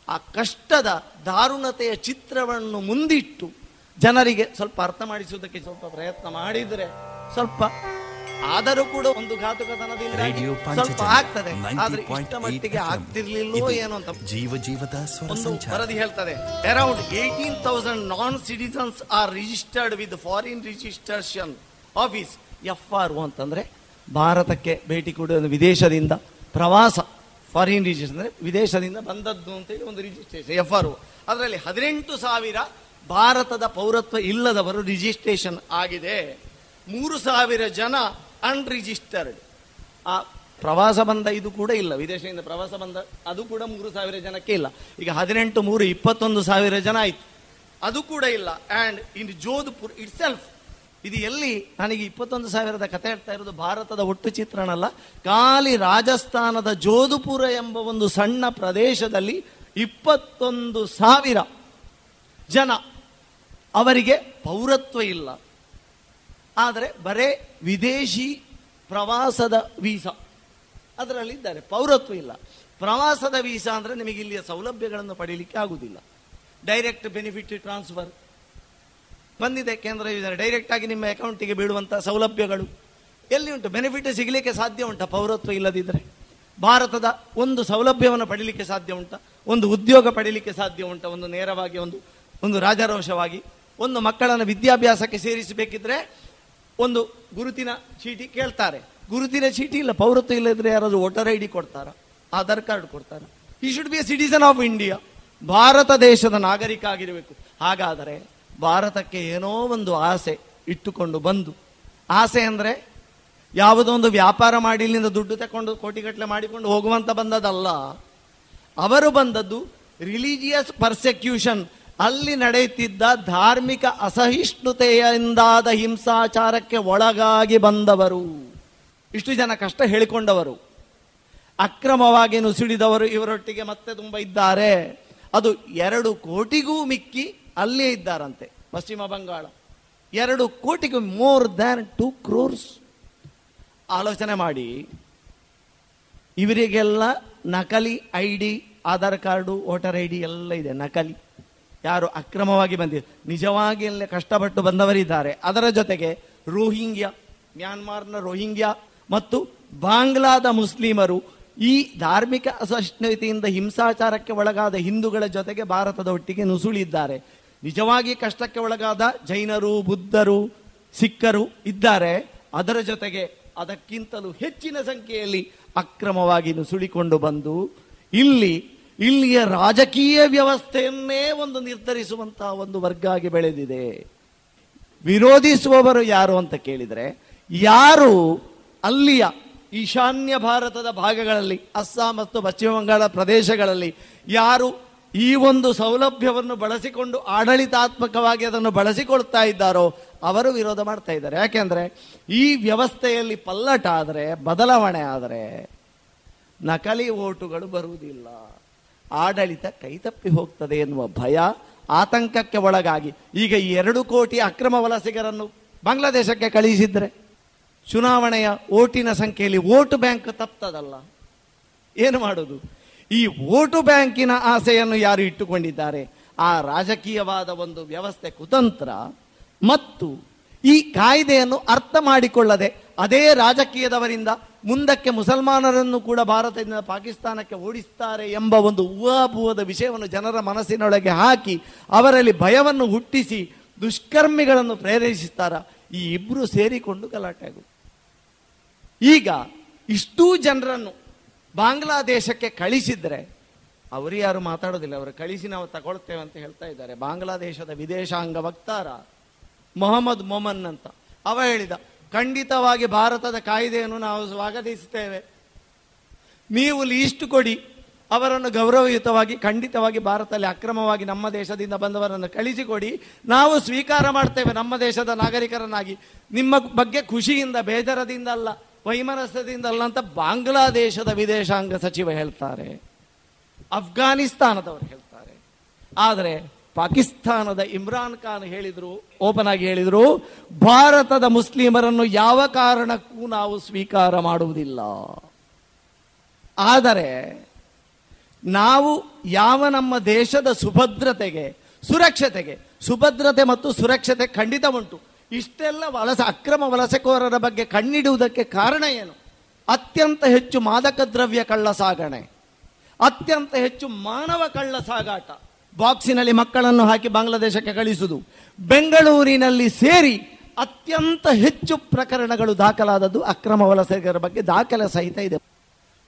ಆ ಕಷ್ಟದ ದಾರುಣತೆಯ ಚಿತ್ರವನ್ನು ಮುಂದಿಟ್ಟು ಜನರಿಗೆ ಸ್ವಲ್ಪ ಅರ್ಥ ಮಾಡಿಸುವುದಕ್ಕೆ ಸ್ವಲ್ಪ ಪ್ರಯತ್ನ ಮಾಡಿದರೆ ಸ್ವಲ್ಪ ಆದರೂ ಕೂಡ ಒಂದು ಘಾತುಕತನದಿಂದ ಸ್ವಲ್ಪ ಆಗ್ತದೆ. ಆದ್ರೆ ಇಷ್ಟ ಮಟ್ಟಿಗೆ ಆಗ್ತಿರ್ಲಿಲ್ಲವೋ ಆಗ್ತಿರ್ಲಿಲ್ಲೋ ಏನೋ ಅಂತ ಜೀವ ಜೀವದ ಒಂದು ವರದಿ ಹೇಳ್ತದೆ. Around eighteen thousand non citizens are registered with foreign registration office F R O ಅಂತಂದ್ರೆ ಭಾರತಕ್ಕೆ ಭೇಟಿ ಕೊಡುವ ವಿದೇಶದಿಂದ ಪ್ರವಾಸ ಫಾರಿನ್ ರಿಜಿಸ್ಟ್ರೇಷನ್ ಅಂದರೆ ವಿದೇಶದಿಂದ ಬಂದದ್ದು ಅಂತೇಳಿ ಒಂದು ರಿಜಿಸ್ಟ್ರೇಷನ್ ಎಫ್ ಆರ್ ಒ ಅದರಲ್ಲಿ ಹದಿನೆಂಟು ಸಾವಿರ ಭಾರತದ ಪೌರತ್ವ ಇಲ್ಲದವರು ರಿಜಿಸ್ಟ್ರೇಷನ್ ಆಗಿದೆ. ಮೂರು ಸಾವಿರ ಜನ ಅನ್ರಿಜಿಸ್ಟರ್ಡ್ ಆ ಪ್ರವಾಸ ಬಂದ ಇದು ಕೂಡ ಇಲ್ಲ. ವಿದೇಶದಿಂದ ಪ್ರವಾಸ ಬಂದ ಅದು ಕೂಡ ಮೂರು ಸಾವಿರ ಜನಕ್ಕೆ ಇಲ್ಲ. ಈಗ ಹದಿನೆಂಟು ಮೂರು, ಇಪ್ಪತ್ತೊಂದು ಸಾವಿರ ಜನ ಆಯಿತು. ಅದು ಕೂಡ ಇಲ್ಲ. And in Jodhpur itself ಇದು ಎಲ್ಲಿ ನನಗೆ ಇಪ್ಪತ್ತೊಂದು ಸಾವಿರದ ಕತೆ ಹೇಳ್ತಾ ಇರೋದು ಭಾರತದ ಒಟ್ಟು ಚಿತ್ರಣ ಅಲ್ಲ. ಖಾಲಿ ರಾಜಸ್ಥಾನದ ಜೋಧಪುರ ಎಂಬ ಒಂದು ಸಣ್ಣ ಪ್ರದೇಶದಲ್ಲಿ ಇಪ್ಪತ್ತೊಂದು ಸಾವಿರ ಜನ ಅವರಿಗೆ ಪೌರತ್ವ ಇಲ್ಲ. ಆದರೆ ಬರೇ ವಿದೇಶಿ ಪ್ರವಾಸದ ವೀಸಾ. ಅದರಲ್ಲಿದ್ದಾರೆ, ಪೌರತ್ವ ಇಲ್ಲ. ಪ್ರವಾಸದ ವೀಸಾ ಅಂದರೆ ನಿಮಗೆ ಇಲ್ಲಿಯ ಸೌಲಭ್ಯಗಳನ್ನು ಪಡೀಲಿಕ್ಕೆ ಆಗುವುದಿಲ್ಲ ಡೈರೆಕ್ಟ್ ಬೆನಿಫಿಟ್ ಟ್ರಾನ್ಸ್ಫರ್. ಬಂದಿದೆ ಕೇಂದ್ರ ಯೋಜನೆ. ಡೈರೆಕ್ಟ್ ಆಗಿ ನಿಮ್ಮ ಅಕೌಂಟಿಗೆ ಬೀಳುವಂಥ ಸೌಲಭ್ಯಗಳು. ಎಲ್ಲಿ ಉಂಟು? ಬೆನಿಫಿಟ್ ಸಿಗಲಿಕ್ಕೆ ಸಾಧ್ಯ ಉಂಟಾ? ಪೌರತ್ವ ಇಲ್ಲದಿದ್ದರೆ ಭಾರತದ ಒಂದು ಸೌಲಭ್ಯವನ್ನು ಪಡೀಲಿಕ್ಕೆ ಸಾಧ್ಯ ಉಂಟ? ಒಂದು ಉದ್ಯೋಗ ಪಡೀಲಿಕ್ಕೆ ಸಾಧ್ಯ ಉಂಟ? ಒಂದು ನೇರವಾಗಿ ಒಂದು ಒಂದು ರಾಜಾರೋಷವಾಗಿ. ಒಂದು ಮಕ್ಕಳನ್ನು ವಿದ್ಯಾಭ್ಯಾಸಕ್ಕೆ ಸೇರಿಸಬೇಕಿದ್ರೆ ಒಂದು ಗುರುತಿನ ಚೀಟಿ ಕೇಳ್ತಾರೆ. ಗುರುತಿನ ಚೀಟಿ ಇಲ್ಲ, ಪೌರತ್ವ ಇಲ್ಲದ್ರೆ ಯಾರಾದರೂ ವೋಟರ್ ಐ ಡಿ ಕೊಡ್ತಾರ? ಆಧಾರ್ ಕಾರ್ಡ್ ಕೊಡ್ತಾರ? He should be a citizen of India Bharat ದೇಶದ ನಾಗರಿಕ ಆಗಿರಬೇಕು. ಹಾಗಾದರೆ ಭಾರತಕ್ಕೆ ಏನೋ ಒಂದು ಆಸೆ ಇಟ್ಟುಕೊಂಡು ಬಂದು. ಆಸೆ ಅಂದರೆ ಯಾವುದೋ ಒಂದು ವ್ಯಾಪಾರ ಮಾಡಿ ಇಲ್ಲಿಂದ ದುಡ್ಡು ತಕೊಂಡು ಕೋಟಿಗಟ್ಟಲೆ ಮಾಡಿಕೊಂಡು ಹೋಗುವಂತ ಬಂದದಲ್ಲ. ಅವರು ಬಂದದ್ದು ರಿಲಿಜಿಯಸ್ ಪರ್ಸೆಕ್ಯೂಷನ್ ಅಲ್ಲಿ ನಡೆಯುತ್ತಿದ್ದ ಧಾರ್ಮಿಕ ಅಸಹಿಷ್ಣುತೆಯಿಂದಾದ ಹಿಂಸಾಚಾರಕ್ಕೆ ಒಳಗಾಗಿ ಬಂದವರು. ಇಷ್ಟು ಜನ ಕಷ್ಟ ಹೇಳಿಕೊಂಡವರು. ಅಕ್ರಮವಾಗಿ ನುಸಿಡಿದವರು ಇವರೊಟ್ಟಿಗೆ ಮತ್ತೆ ತುಂಬ ಇದ್ದಾರೆ. ಅದು ಎರಡು ಕೋಟಿಗೂ ಮಿಕ್ಕಿ ಅಲ್ಲೇ ಇದ್ದಾರಂತೆ ಪಶ್ಚಿಮ ಬಂಗಾಳ. ಎರಡು ಕೋಟಿಗೂ ಮೋರ್ ದ್ಯಾನ್ ಟೂ ಕ್ರೋರ್ಸ್ ಆಲೋಚನೆ ಮಾಡಿ. ಇವರಿಗೆಲ್ಲ ನಕಲಿ I D Aadhaar card, voter I D ಎಲ್ಲ ಇದೆ, ನಕಲಿ. ಯಾರು ಅಕ್ರಮವಾಗಿ ಬಂದಿದೆ. ನಿಜವಾಗಿ ಅಲ್ಲೇ ಕಷ್ಟಪಟ್ಟು ಬಂದವರಿದ್ದಾರೆ. ಅದರ ಜೊತೆಗೆ ರೋಹಿಂಗ್ಯಾ, ಮ್ಯಾನ್ಮಾರ್ನ ರೋಹಿಂಗ್ಯಾ ಮತ್ತು ಬಾಂಗ್ಲಾದ ಮುಸ್ಲಿಮರು ಈ ಧಾರ್ಮಿಕ ಅಸಹಿಷ್ಣುತೆಯಿಂದ ಹಿಂಸಾಚಾರಕ್ಕೆ ಒಳಗಾದ ಹಿಂದೂಗಳ ಜೊತೆಗೆ ಭಾರತದ ಒಟ್ಟಿಗೆ ನುಸುಳಿದ್ದಾರೆ. ನಿಜವಾಗಿ ಕಷ್ಟಕ್ಕೆ ಒಳಗಾದ ಜೈನರು, ಬುದ್ಧರು, ಸಿಖ್ಖರು ಇದ್ದಾರೆ. ಅದರ ಜೊತೆಗೆ ಅದಕ್ಕಿಂತಲೂ ಹೆಚ್ಚಿನ ಸಂಖ್ಯೆಯಲ್ಲಿ ಅಕ್ರಮವಾಗಿ ನುಸುಳಿಕೊಂಡು ಬಂದು, ಇಲ್ಲಿ, ಇಲ್ಲಿಯ ರಾಜಕೀಯ ವ್ಯವಸ್ಥೆಯನ್ನೇ ಒಂದು ನಿರ್ಧರಿಸುವಂತಹ ಒಂದು ವರ್ಗ ಆಗಿ ಬೆಳೆದಿದೆ. ವಿರೋಧಿಸುವವರು ಯಾರು ಅಂತ ಕೇಳಿದರೆ, ಯಾರು ಅಲ್ಲಿಯ ಈಶಾನ್ಯ ಭಾರತದ ಭಾಗಗಳಲ್ಲಿ, ಅಸ್ಸಾಂ ಮತ್ತು ಪಶ್ಚಿಮ ಬಂಗಾಳ ಪ್ರದೇಶಗಳಲ್ಲಿ ಯಾರು ಈ ಒಂದು ಸೌಲಭ್ಯವನ್ನು ಬಳಸಿಕೊಂಡು ಆಡಳಿತಾತ್ಮಕವಾಗಿ ಅದನ್ನು ಬಳಸಿಕೊಳ್ತಾ ಇದ್ದಾರೋ ಅವರು ವಿರೋಧ ಮಾಡ್ತಾ ಇದ್ದಾರೆ. ಯಾಕೆಂದ್ರೆ ಈ ವ್ಯವಸ್ಥೆಯಲ್ಲಿ ಪಲ್ಲಟ ಆದರೆ, ಬದಲಾವಣೆ ಆದರೆ ನಕಲಿ ಓಟುಗಳು ಬರುವುದಿಲ್ಲ. ಆಡಳಿತ ಕೈತಪ್ಪಿ ಹೋಗ್ತದೆ ಎನ್ನುವ ಭಯ ಆತಂಕಕ್ಕೆ ಒಳಗಾಗಿ. ಈಗ ಈ ಎರಡು ಕೋಟಿ ಅಕ್ರಮ ವಲಸಿಗರನ್ನು ಬಾಂಗ್ಲಾದೇಶಕ್ಕೆ ಕಳುಹಿಸಿದ್ರೆ ಚುನಾವಣೆಯ ಓಟಿನ ಸಂಖ್ಯೆಯಲ್ಲಿ ಓಟು ಬ್ಯಾಂಕ್ ತಪ್ತದಲ್ಲ. ಏನು ಮಾಡೋದು? ಈ ವೋಟು ಬ್ಯಾಂಕಿನ ಆಸೆಯನ್ನು ಯಾರು ಇಟ್ಟುಕೊಂಡಿದ್ದಾರೆ? ಆ ರಾಜಕೀಯವಾದ ಒಂದು ವ್ಯವಸ್ಥೆ ಕುತಂತ್ರ ಮತ್ತು ಈ ಕಾಯ್ದೆಯನ್ನು ಅರ್ಥ ಮಾಡಿಕೊಳ್ಳದೆ ಅದೇ ರಾಜಕೀಯದವರಿಂದ ಮುಂದಕ್ಕೆ ಮುಸಲ್ಮಾನರನ್ನು ಕೂಡ ಭಾರತದಿಂದ ಪಾಕಿಸ್ತಾನಕ್ಕೆ ಓಡಿಸ್ತಾರೆ ಎಂಬ ಒಂದು ಊಹಾಭೂವದ ವಿಷಯವನ್ನು ಜನರ ಮನಸ್ಸಿನೊಳಗೆ ಹಾಕಿ ಅವರಲ್ಲಿ ಭಯವನ್ನು ಹುಟ್ಟಿಸಿ ದುಷ್ಕರ್ಮಿಗಳನ್ನು ಪ್ರೇರೇಪಿಸುತ್ತಾರ ಈ ಇಬ್ಬರು ಸೇರಿಕೊಂಡು ಗಲಾಟೆ ಆಗುತ್ತೆ ಈಗ ಇಷ್ಟೂ ಜನರನ್ನು ಬಾಂಗ್ಲಾದೇಶಕ್ಕೆ ಕಳಿಸಿದ್ರೆ, ಅವರು ಯಾರು ಮಾತಾಡೋದಿಲ್ಲ, ಅವರು ಕಳಿಸಿ ನಾವು ತಗೊಳ್ತೇವೆ ಅಂತ ಹೇಳ್ತಾ ಇದ್ದಾರೆ. ಬಾಂಗ್ಲಾದೇಶದ ವಿದೇಶಾಂಗ ವಕ್ತಾರ ಮೊಹಮ್ಮದ್ ಮೊಮನ್ ಅಂತ. ಅವ ಹೇಳಿದ, ಖಂಡಿತವಾಗಿ ಭಾರತದ ಕಾಯ್ದೆಯನ್ನು ನಾವು ಸ್ವಾಗತಿಸುತ್ತೇವೆ. ನೀವು ಲೀಸ್ಟ್ ಕೊಡಿ, ಅವರನ್ನು ಗೌರವಯುತವಾಗಿ, ಖಂಡಿತವಾಗಿ ಭಾರತದಲ್ಲಿ ಅಕ್ರಮವಾಗಿ ನಮ್ಮ ದೇಶದಿಂದ ಬಂದವರನ್ನು ಕಳಿಸಿಕೊಡಿ. ನಾವು ಸ್ವೀಕಾರ ಮಾಡ್ತೇವೆ ನಮ್ಮ ದೇಶದ ನಾಗರಿಕರನ್ನಾಗಿ. ನಿಮ್ಮ ಬಗ್ಗೆ ಖುಷಿಯಿಂದ, ಬೇಜಾರದಿಂದ ಅಲ್ಲ. ವೈಮನಸ್ಯದಿಂದ ಅಲ್ಲ ಅಂತ ಬಾಂಗ್ಲಾದೇಶದ ವಿದೇಶಾಂಗ ಸಚಿವ ಹೇಳ್ತಾರೆ. ಅಫ್ಘಾನಿಸ್ತಾನದವರು ಹೇಳ್ತಾರೆ. ಆದರೆ ಪಾಕಿಸ್ತಾನದ ಇಮ್ರಾನ್ ಖಾನ್ ಹೇಳಿದರು, ಓಪನ್ ಆಗಿ ಹೇಳಿದರು, ಭಾರತದ ಮುಸ್ಲಿಮರನ್ನು ಯಾವ ಕಾರಣಕ್ಕೂ ನಾವು ಸ್ವೀಕಾರ ಮಾಡುವುದಿಲ್ಲ. ಆದರೆ ನಾವು ಯಾವ ನಮ್ಮ ದೇಶದ ಸುಭದ್ರತೆಗೆ, ಸುರಕ್ಷತೆಗೆ, ಸುಭದ್ರತೆ ಮತ್ತು ಸುರಕ್ಷತೆ ಖಂಡಿತ ಉಂಟು. ಇಷ್ಟೆಲ್ಲ ವಲಸೆ, ಅಕ್ರಮ ವಲಸೆಕೋರರ ಬಗ್ಗೆ ಕಣ್ಣಿಡುವುದಕ್ಕೆ ಕಾರಣ ಏನು? ಅತ್ಯಂತ ಹೆಚ್ಚು ಮಾದಕ ದ್ರವ್ಯ ಕಳ್ಳ ಸಾಗಣೆ. ಅತ್ಯಂತ ಹೆಚ್ಚು ಮಾನವ ಕಳ್ಳ ಸಾಗಾಟ. ಬಾಕ್ಸಿನಲ್ಲಿ ಮಕ್ಕಳನ್ನು ಹಾಕಿ ಬಾಂಗ್ಲಾದೇಶಕ್ಕೆ ಕಳಿಸುವುದು ಬೆಂಗಳೂರಿನಲ್ಲಿ ಸೇರಿ ಅತ್ಯಂತ ಹೆಚ್ಚು ಪ್ರಕರಣಗಳು ದಾಖಲಾದದ್ದು ಅಕ್ರಮ ವಲಸಿಗರ ಬಗ್ಗೆ ದಾಖಲೆ ಸಹಿತ ಇದೆ.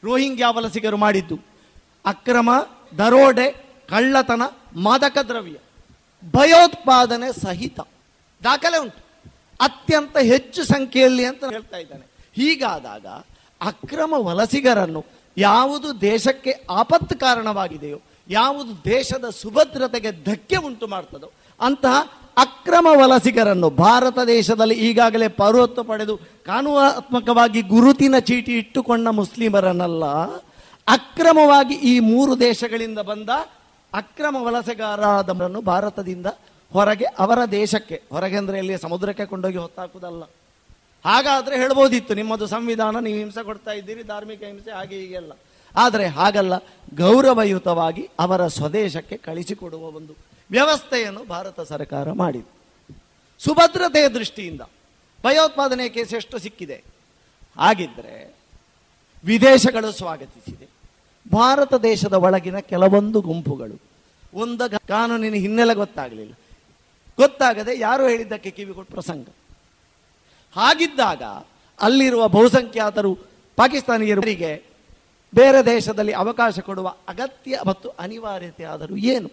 ರೋಹಿಂಗ್ಯಾ ವಲಸಿಗರು ಮಾಡಿದ್ದು ಅಕ್ರಮ, ದರೋಡೆ, ಕಳ್ಳತನ, ಮಾದಕ ದ್ರವ್ಯ. ಭಯೋತ್ಪಾದನೆ ಸಹಿತ. ದಾಖಲೆ ಉಂಟು. ಅತ್ಯಂತ ಹೆಚ್ಚು ಸಂಖ್ಯೆಯಲ್ಲಿ ಅಂತ ಹೇಳ್ತಾ ಇದ್ದಾನೆ. ಹೀಗಾದಾಗ ಅಕ್ರಮ ವಲಸಿಗರನ್ನು ಯಾವುದು ದೇಶಕ್ಕೆ ಆಪತ್ತು ಕಾರಣವಾಗಿದೆಯೋ, ಯಾವುದು ದೇಶದ ಸುಭದ್ರತೆಗೆ ಧಕ್ಕೆ ಉಂಟು ಮಾಡ್ತದೋ, ಅಂತಹ ಅಕ್ರಮ ವಲಸಿಗರನ್ನು ಭಾರತ ದೇಶದಲ್ಲಿ ಈಗಾಗಲೇ ಪೌರತ್ವ ಪಡೆದು ಕಾನೂನಾತ್ಮಕವಾಗಿ ಗುರುತಿನ ಚೀಟಿ ಇಟ್ಟುಕೊಂಡ ಮುಸ್ಲಿಮರನ್ನಲ್ಲ, ಅಕ್ರಮವಾಗಿ ಈ ಮೂರು ದೇಶಗಳಿಂದ ಬಂದ ಅಕ್ರಮ ವಲಸೆಗಾರರನ್ನು ಭಾರತದಿಂದ ಹೊರಗೆ, ಅವರ ದೇಶಕ್ಕೆ, ಹೊರಗೆ ಅಂದ್ರೆ ಇಲ್ಲಿ ಸಮುದ್ರಕ್ಕೆ ಕೊಂಡೋಗಿ ಹೊತ್ತಾಕುದಲ್ಲ. ಹಾಗಾದ್ರೆ ಹೇಳ್ಬೋದಿತ್ತು, ನಿಮ್ಮದು ಸಂವಿಧಾನ, ನೀವು ಹಿಂಸೆ ಕೊಡ್ತಾ ಇದ್ದೀರಿ, ಧಾರ್ಮಿಕ ಹಿಂಸೆ, ಹಾಗೆ ಹೀಗೆಲ್ಲ. ಆದರೆ ಹಾಗಲ್ಲ, ಗೌರವಯುತವಾಗಿ ಅವರ ಸ್ವದೇಶಕ್ಕೆ ಕಳಿಸಿಕೊಡುವ ಒಂದು ವ್ಯವಸ್ಥೆಯನ್ನು ಭಾರತ ಸರ್ಕಾರ ಮಾಡಿದೆ. ಸುಭದ್ರತೆಯ ದೃಷ್ಟಿಯಿಂದ, ಭಯೋತ್ಪಾದನೆ ಕೇಸ್ ಎಷ್ಟು ಸಿಕ್ಕಿದೆ? ಹಾಗಿದ್ದರೆ ವಿದೇಶಗಳು ಸ್ವಾಗತಿಸಿದೆ. ಭಾರತ ದೇಶದ ಒಳಗಿನ ಕೆಲವೊಂದು ಗುಂಪುಗಳು, ಒಂದ ಕಾನೂನಿನ ಹಿನ್ನೆಲೆ ಗೊತ್ತಾಗಲಿಲ್ಲ. ಗೊತ್ತಾಗದೆ ಯಾರು ಹೇಳಿದ್ದಕ್ಕೆ ಕಿವಿಗೊಟ್ಟು ಪ್ರಸಂಗ. ಹಾಗಿದ್ದಾಗ ಅಲ್ಲಿರುವ ಬಹುಸಂಖ್ಯಾತರು ಪಾಕಿಸ್ತಾನಿಯರಿಗೆ ಬೇರೆ ದೇಶದಲ್ಲಿ ಅವಕಾಶ ಕೊಡುವ ಅಗತ್ಯ ಮತ್ತು ಅನಿವಾರ್ಯತೆ ಆದರೂ ಏನು?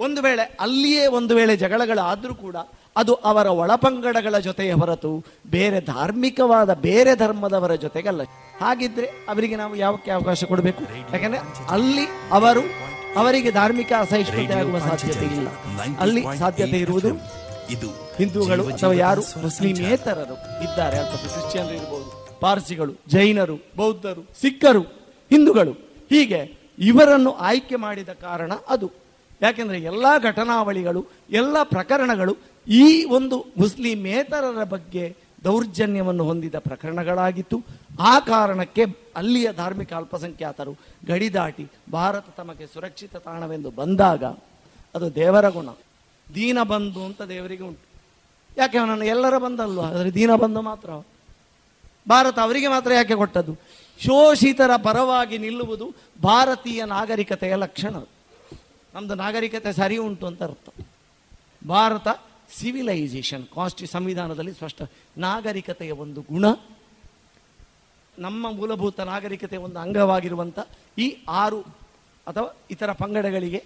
ಒಂದು ವೇಳೆ ಅಲ್ಲಿಯೇ ಒಂದು ವೇಳೆ ಜಗಳಗಳಾದರೂ ಕೂಡ ಅದು ಅವರ ಒಳಪಂಗಡಗಳ ಜೊತೆಯ ಹೊರತು ಬೇರೆ ಧಾರ್ಮಿಕವಾದ ಬೇರೆ ಧರ್ಮದವರ ಜೊತೆಗಲ್ಲ. ಹಾಗಿದ್ರೆ ಅವರಿಗೆ ನಾವು ಯಾವಕ್ಕೆ ಅವಕಾಶ ಕೊಡಬೇಕು? ಯಾಕಂದ್ರೆ ಅಲ್ಲಿ ಅವರು ಅವರಿಗೆ ಧಾರ್ಮಿಕ ಅಸಹಿಷ್ಣುತೆ ಆಗುವ ಸಾಧ್ಯತೆ ಇಲ್ಲ. ಅಲ್ಲಿ ಸಾಧ್ಯತೆ ಇರುವುದು ಇದು ಹಿಂದೂಗಳು ಅಥವಾ ಯಾರು ಮುಸ್ಲಿಮೇತರರು ಇದ್ದಾರೆ ಅಥವಾ ಕ್ರಿಶ್ಚಿಯನ್ರು ಇರಬಹುದು ಪಾರ್ಸಿಗಳು ಜೈನರು ಬೌದ್ಧರು ಸಿಖ್ಖರು ಹಿಂದೂಗಳು. ಹೀಗೆ ಇವರನ್ನು ಆಯ್ಕೆ ಮಾಡಿದ ಕಾರಣ ಅದು. ಯಾಕೆಂದ್ರೆ ಎಲ್ಲಾ ಘಟನಾವಳಿಗಳು ಎಲ್ಲ ಪ್ರಕರಣಗಳು ಈ ಒಂದು ಮುಸ್ಲಿಮೇತರರ ಬಗ್ಗೆ ದೌರ್ಜನ್ಯವನ್ನು ಹೊಂದಿದ ಪ್ರಕರಣಗಳಾಗಿತ್ತು. ಆ ಕಾರಣಕ್ಕೆ ಅಲ್ಲಿಯ ಧಾರ್ಮಿಕ ಅಲ್ಪಸಂಖ್ಯಾತರು ಗಡಿ ದಾಟಿ ಭಾರತ ತಮಗೆ ಸುರಕ್ಷಿತ ತಾಣವೆಂದು ಬಂದಾಗ ಅದು ದೇವರ ಗುಣ. ದೀನ ಬಂಧು ಅಂತ ದೇವರಿಗೆ ಉಂಟು. ಯಾಕೆ ಅವನನ್ನು ಎಲ್ಲರ ಬಂದಲ್ವ ಆದರೆ ದೀನ ಬಂಧು ಮಾತ್ರ. ಭಾರತ ಅವರಿಗೆ ಮಾತ್ರ ಯಾಕೆ ಕೊಟ್ಟದ್ದು? ಶೋಷಿತರ ಪರವಾಗಿ ನಿಲ್ಲುವುದು ಭಾರತೀಯ ನಾಗರಿಕತೆಯ ಲಕ್ಷಣ. ನಮ್ದು ನಾಗರಿಕತೆ ಸರಿ ಉಂಟು ಅಂತ ಅರ್ಥ. ಭಾರತ ಸಿವಿಲೈಸೇಷನ್ ಕಾಸ್ಟ್ ಸಂವಿಧಾನದಲ್ಲಿ ಸ್ಪಷ್ಟ ನಾಗರಿಕತೆಯ ಒಂದು ಗುಣ. ನಮ್ಮ ಮೂಲಭೂತ ನಾಗರಿಕತೆ ಒಂದು ಅಂಗವಾಗಿರುವಂಥ ಈ ಆರು ಅಥವಾ ಇತರ ಪಂಗಡಗಳಿಗೆ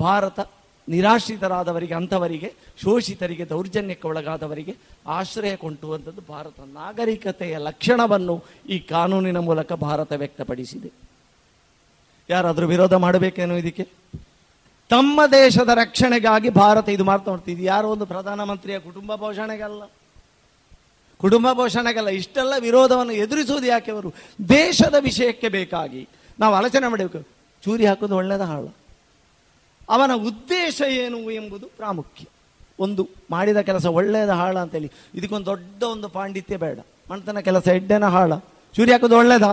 ಭಾರತ ನಿರಾಶ್ರಿತರಾದವರಿಗೆ, ಅಂಥವರಿಗೆ, ಶೋಷಿತರಿಗೆ, ದೌರ್ಜನ್ಯಕ್ಕೆ ಒಳಗಾದವರಿಗೆ ಆಶ್ರಯ ಕೊಂಟುವಂಥದ್ದು ಭಾರತ ನಾಗರಿಕತೆಯ ಲಕ್ಷಣವನ್ನು ಈ ಕಾನೂನಿನ ಮೂಲಕ ಭಾರತ ವ್ಯಕ್ತಪಡಿಸಿದೆ. ಯಾರಾದರೂ ವಿರೋಧ ಮಾಡಬೇಕೇನೋ ಇದಕ್ಕೆ? ತಮ್ಮ ದೇಶದ ರಕ್ಷಣೆಗಾಗಿ ಭಾರತ ಇದು ಮಾಡ್ತಾ ಹೊರ್ತಿದ್ದು ಯಾರೋ ಒಂದು ಪ್ರಧಾನಮಂತ್ರಿಯ ಕುಟುಂಬ ಪೋಷಣೆಗಲ್ಲ. ಕುಟುಂಬ ಪೋಷಣೆಗಲ್ಲ, ಇಷ್ಟೆಲ್ಲ ವಿರೋಧವನ್ನು ಎದುರಿಸುವುದು ಯಾಕೆ ಅವರು? ದೇಶದ ವಿಷಯಕ್ಕೆ ಬೇಕಾಗಿ. ನಾವು ಆಲೋಚನೆ ಮಾಡಬೇಕು, ಚೂರಿ ಹಾಕೋದು ಒಳ್ಳೆಯದ ಹಾಳು. ಅವನ ಉದ್ದೇಶ ಏನು ಎಂಬುದು ಪ್ರಾಮುಖ್ಯ. ಒಂದು ಮಾಡಿದ ಕೆಲಸ ಒಳ್ಳೆಯದ ಹಾಳ ಅಂತೇಳಿ, ಇದಕ್ಕೊಂದು ದೊಡ್ಡ ಒಂದು ಪಾಂಡಿತ್ಯ ಬೇಡ. ಮಣ್ತನ ಕೆಲಸ ಎಡ್ಡೆನ ಹಾಳ. ಚೂರಿ ಹಾಕೋದು ಒಳ್ಳೆಯದ?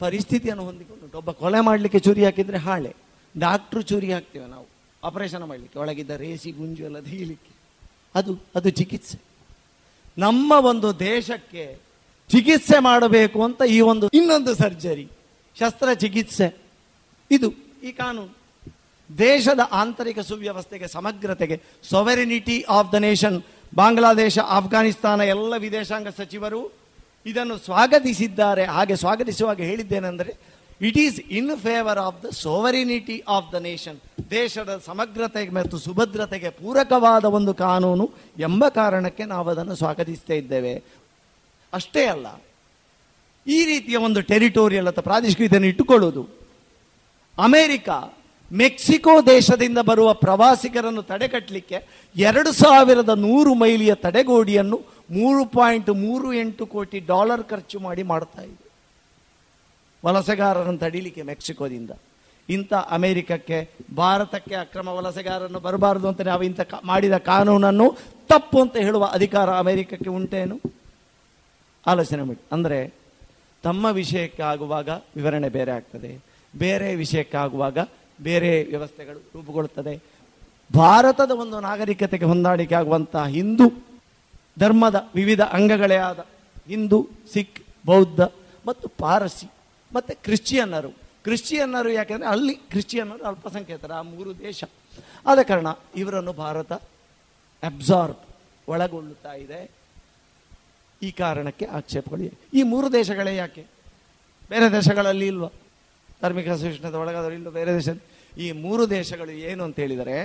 ಪರಿಸ್ಥಿತಿಯನ್ನು ಹೊಂದಿಕೊಂಡು ಒಬ್ಬ ಕೊಲೆ ಮಾಡಲಿಕ್ಕೆ ಚೂರಿ ಹಾಕಿದರೆ ಹಾಳೆ. ಡಾಕ್ಟ್ರು ಚೂರಿ ಹಾಕ್ತೇವೆ ನಾವು. ಆಪರೇಷನ್ ಮಾಡಲಿಕ್ಕೆ ಒಳಗಿದ್ದ ರೇಸಿ, ಗುಂಜು ಎಲ್ಲ ಅದು ಅದು ಚಿಕಿತ್ಸೆ. ನಮ್ಮ ಒಂದು ದೇಶಕ್ಕೆ ಚಿಕಿತ್ಸೆ ಮಾಡಬೇಕು ಅಂತ ಈ ಒಂದು ಇನ್ನೊಂದು ಸರ್ಜರಿ, ಶಸ್ತ್ರಚಿಕಿತ್ಸೆ. ಇದು ಈ ಕಾನೂನು. ದೇಶದ ಆಂತರಿಕ ಸುವ್ಯವಸ್ಥೆಗೆ, ಸಮಗ್ರತೆಗೆ sovereignty of the nation Bangladesh, Afghanistan, ಎಲ್ಲ ವಿದೇಶಾಂಗ ಸಚಿವರು ಇದನ್ನು ಸ್ವಾಗತಿಸಿದ್ದಾರೆ. ಹಾಗೆ ಸ್ವಾಗತಿಸುವಾಗ ಹೇಳಿದ್ದೇನೆಂದರೆ it is in favour of the sovereignty of the nation ದೇಶದ ಸಮಗ್ರತೆಗೆ ಮತ್ತು ಸುಭದ್ರತೆಗೆ ಪೂರಕವಾದ ಒಂದು ಕಾನೂನು ಎಂಬ ಕಾರಣಕ್ಕೆ ನಾವು ಅದನ್ನು ಸ್ವಾಗತಿಸ್ತಾ ಇದ್ದೇವೆ. ಅಷ್ಟೇ ಅಲ್ಲ, ಈ ರೀತಿಯ ಒಂದು ಟೆರಿಟೋರಿಯಲ್ ಅಥವಾ ಪ್ರಾದೇಶಿಕ ಇದನ್ನು ಇಟ್ಟುಕೊಳ್ಳುವುದು. ಅಮೆರಿಕ, ಮೆಕ್ಸಿಕೋ ದೇಶದಿಂದ ಬರುವ ಪ್ರವಾಸಿಗರನ್ನು ತಡೆಗಟ್ಟಲಿಕ್ಕೆ ಎರಡು ಸಾವಿರದ ನೂರು ಮೈಲಿಯ ತಡೆಗೋಡಿಯನ್ನು ಮೂರು ಪಾಯಿಂಟ್ ಮೂರು ಎಂಟು ಕೋಟಿ ಡಾಲರ್ ಖರ್ಚು ಮಾಡಿ ಮಾಡ್ತಾ ಇದೆ ವಲಸೆಗಾರರನ್ನು ತಡೀಲಿಕ್ಕೆ ಮೆಕ್ಸಿಕೋದಿಂದ. ಇಂಥ ಅಮೆರಿಕಕ್ಕೆ, ಭಾರತಕ್ಕೆ ಅಕ್ರಮ ವಲಸೆಗಾರರನ್ನು ಬರಬಾರದು ಅಂತ ನಾವು ಇಂಥ ಮಾಡಿದ ಕಾನೂನನ್ನು ತಪ್ಪು ಅಂತ ಹೇಳುವ ಅಧಿಕಾರ ಅಮೆರಿಕಕ್ಕೆ ಉಂಟೇನು? ಆಲೋಚನೆ ಮಾಡಿ. ಅಂದರೆ ತಮ್ಮ ವಿಷಯಕ್ಕೆ ಆಗುವಾಗ ವಿವರಣೆ ಬೇರೆ ಆಗ್ತದೆ. ಬೇರೆ ವಿಷಯಕ್ಕೆ ಆಗುವಾಗ ಬೇರೆ ವ್ಯವಸ್ಥೆಗಳು ರೂಪುಗೊಳ್ಳುತ್ತದೆ. ಭಾರತದ ಒಂದು ನಾಗರಿಕತೆಗೆ ಹೊಂದಾಣಿಕೆ ಆಗುವಂತಹ ಹಿಂದೂ, ಧರ್ಮದ ವಿವಿಧ ಅಂಗಗಳೇ ಆದ ಹಿಂದೂ, ಸಿಖ್, ಬೌದ್ಧ ಮತ್ತು ಪಾರಸಿ ಮತ್ತು ಕ್ರಿಶ್ಚಿಯನ್ನರು. ಕ್ರಿಶ್ಚಿಯನ್ನರು ಯಾಕೆಂದರೆ ಅಲ್ಲಿ ಕ್ರಿಶ್ಚಿಯನ್ನರು ಅಲ್ಪಸಂಖ್ಯಾತರು, ಆ ಮೂರು ದೇಶ. ಆದ ಕಾರಣ ಇವರನ್ನು ಭಾರತ ಅಬ್ಸಾರ್ಬ್ ಒಳಗೊಳ್ಳುತ್ತಾ ಇದೆ. ಈ ಕಾರಣಕ್ಕೆ ಆಕ್ಷೇಪಗಳು ಈ ಮೂರು ದೇಶಗಳೇ ಯಾಕೆ? ಬೇರೆ ದೇಶಗಳಲ್ಲಿ ಇಲ್ವ? ಧಾರ್ಮಿಕ ಸಹಿಷ್ಣುತೆ ಒಳಗಾದವರು ಇಲ್ಲ ಬೇರೆ ದೇಶ ಈ ಮೂರು ದೇಶಗಳು ಏನು ಅಂತ ಹೇಳಿದರೆ,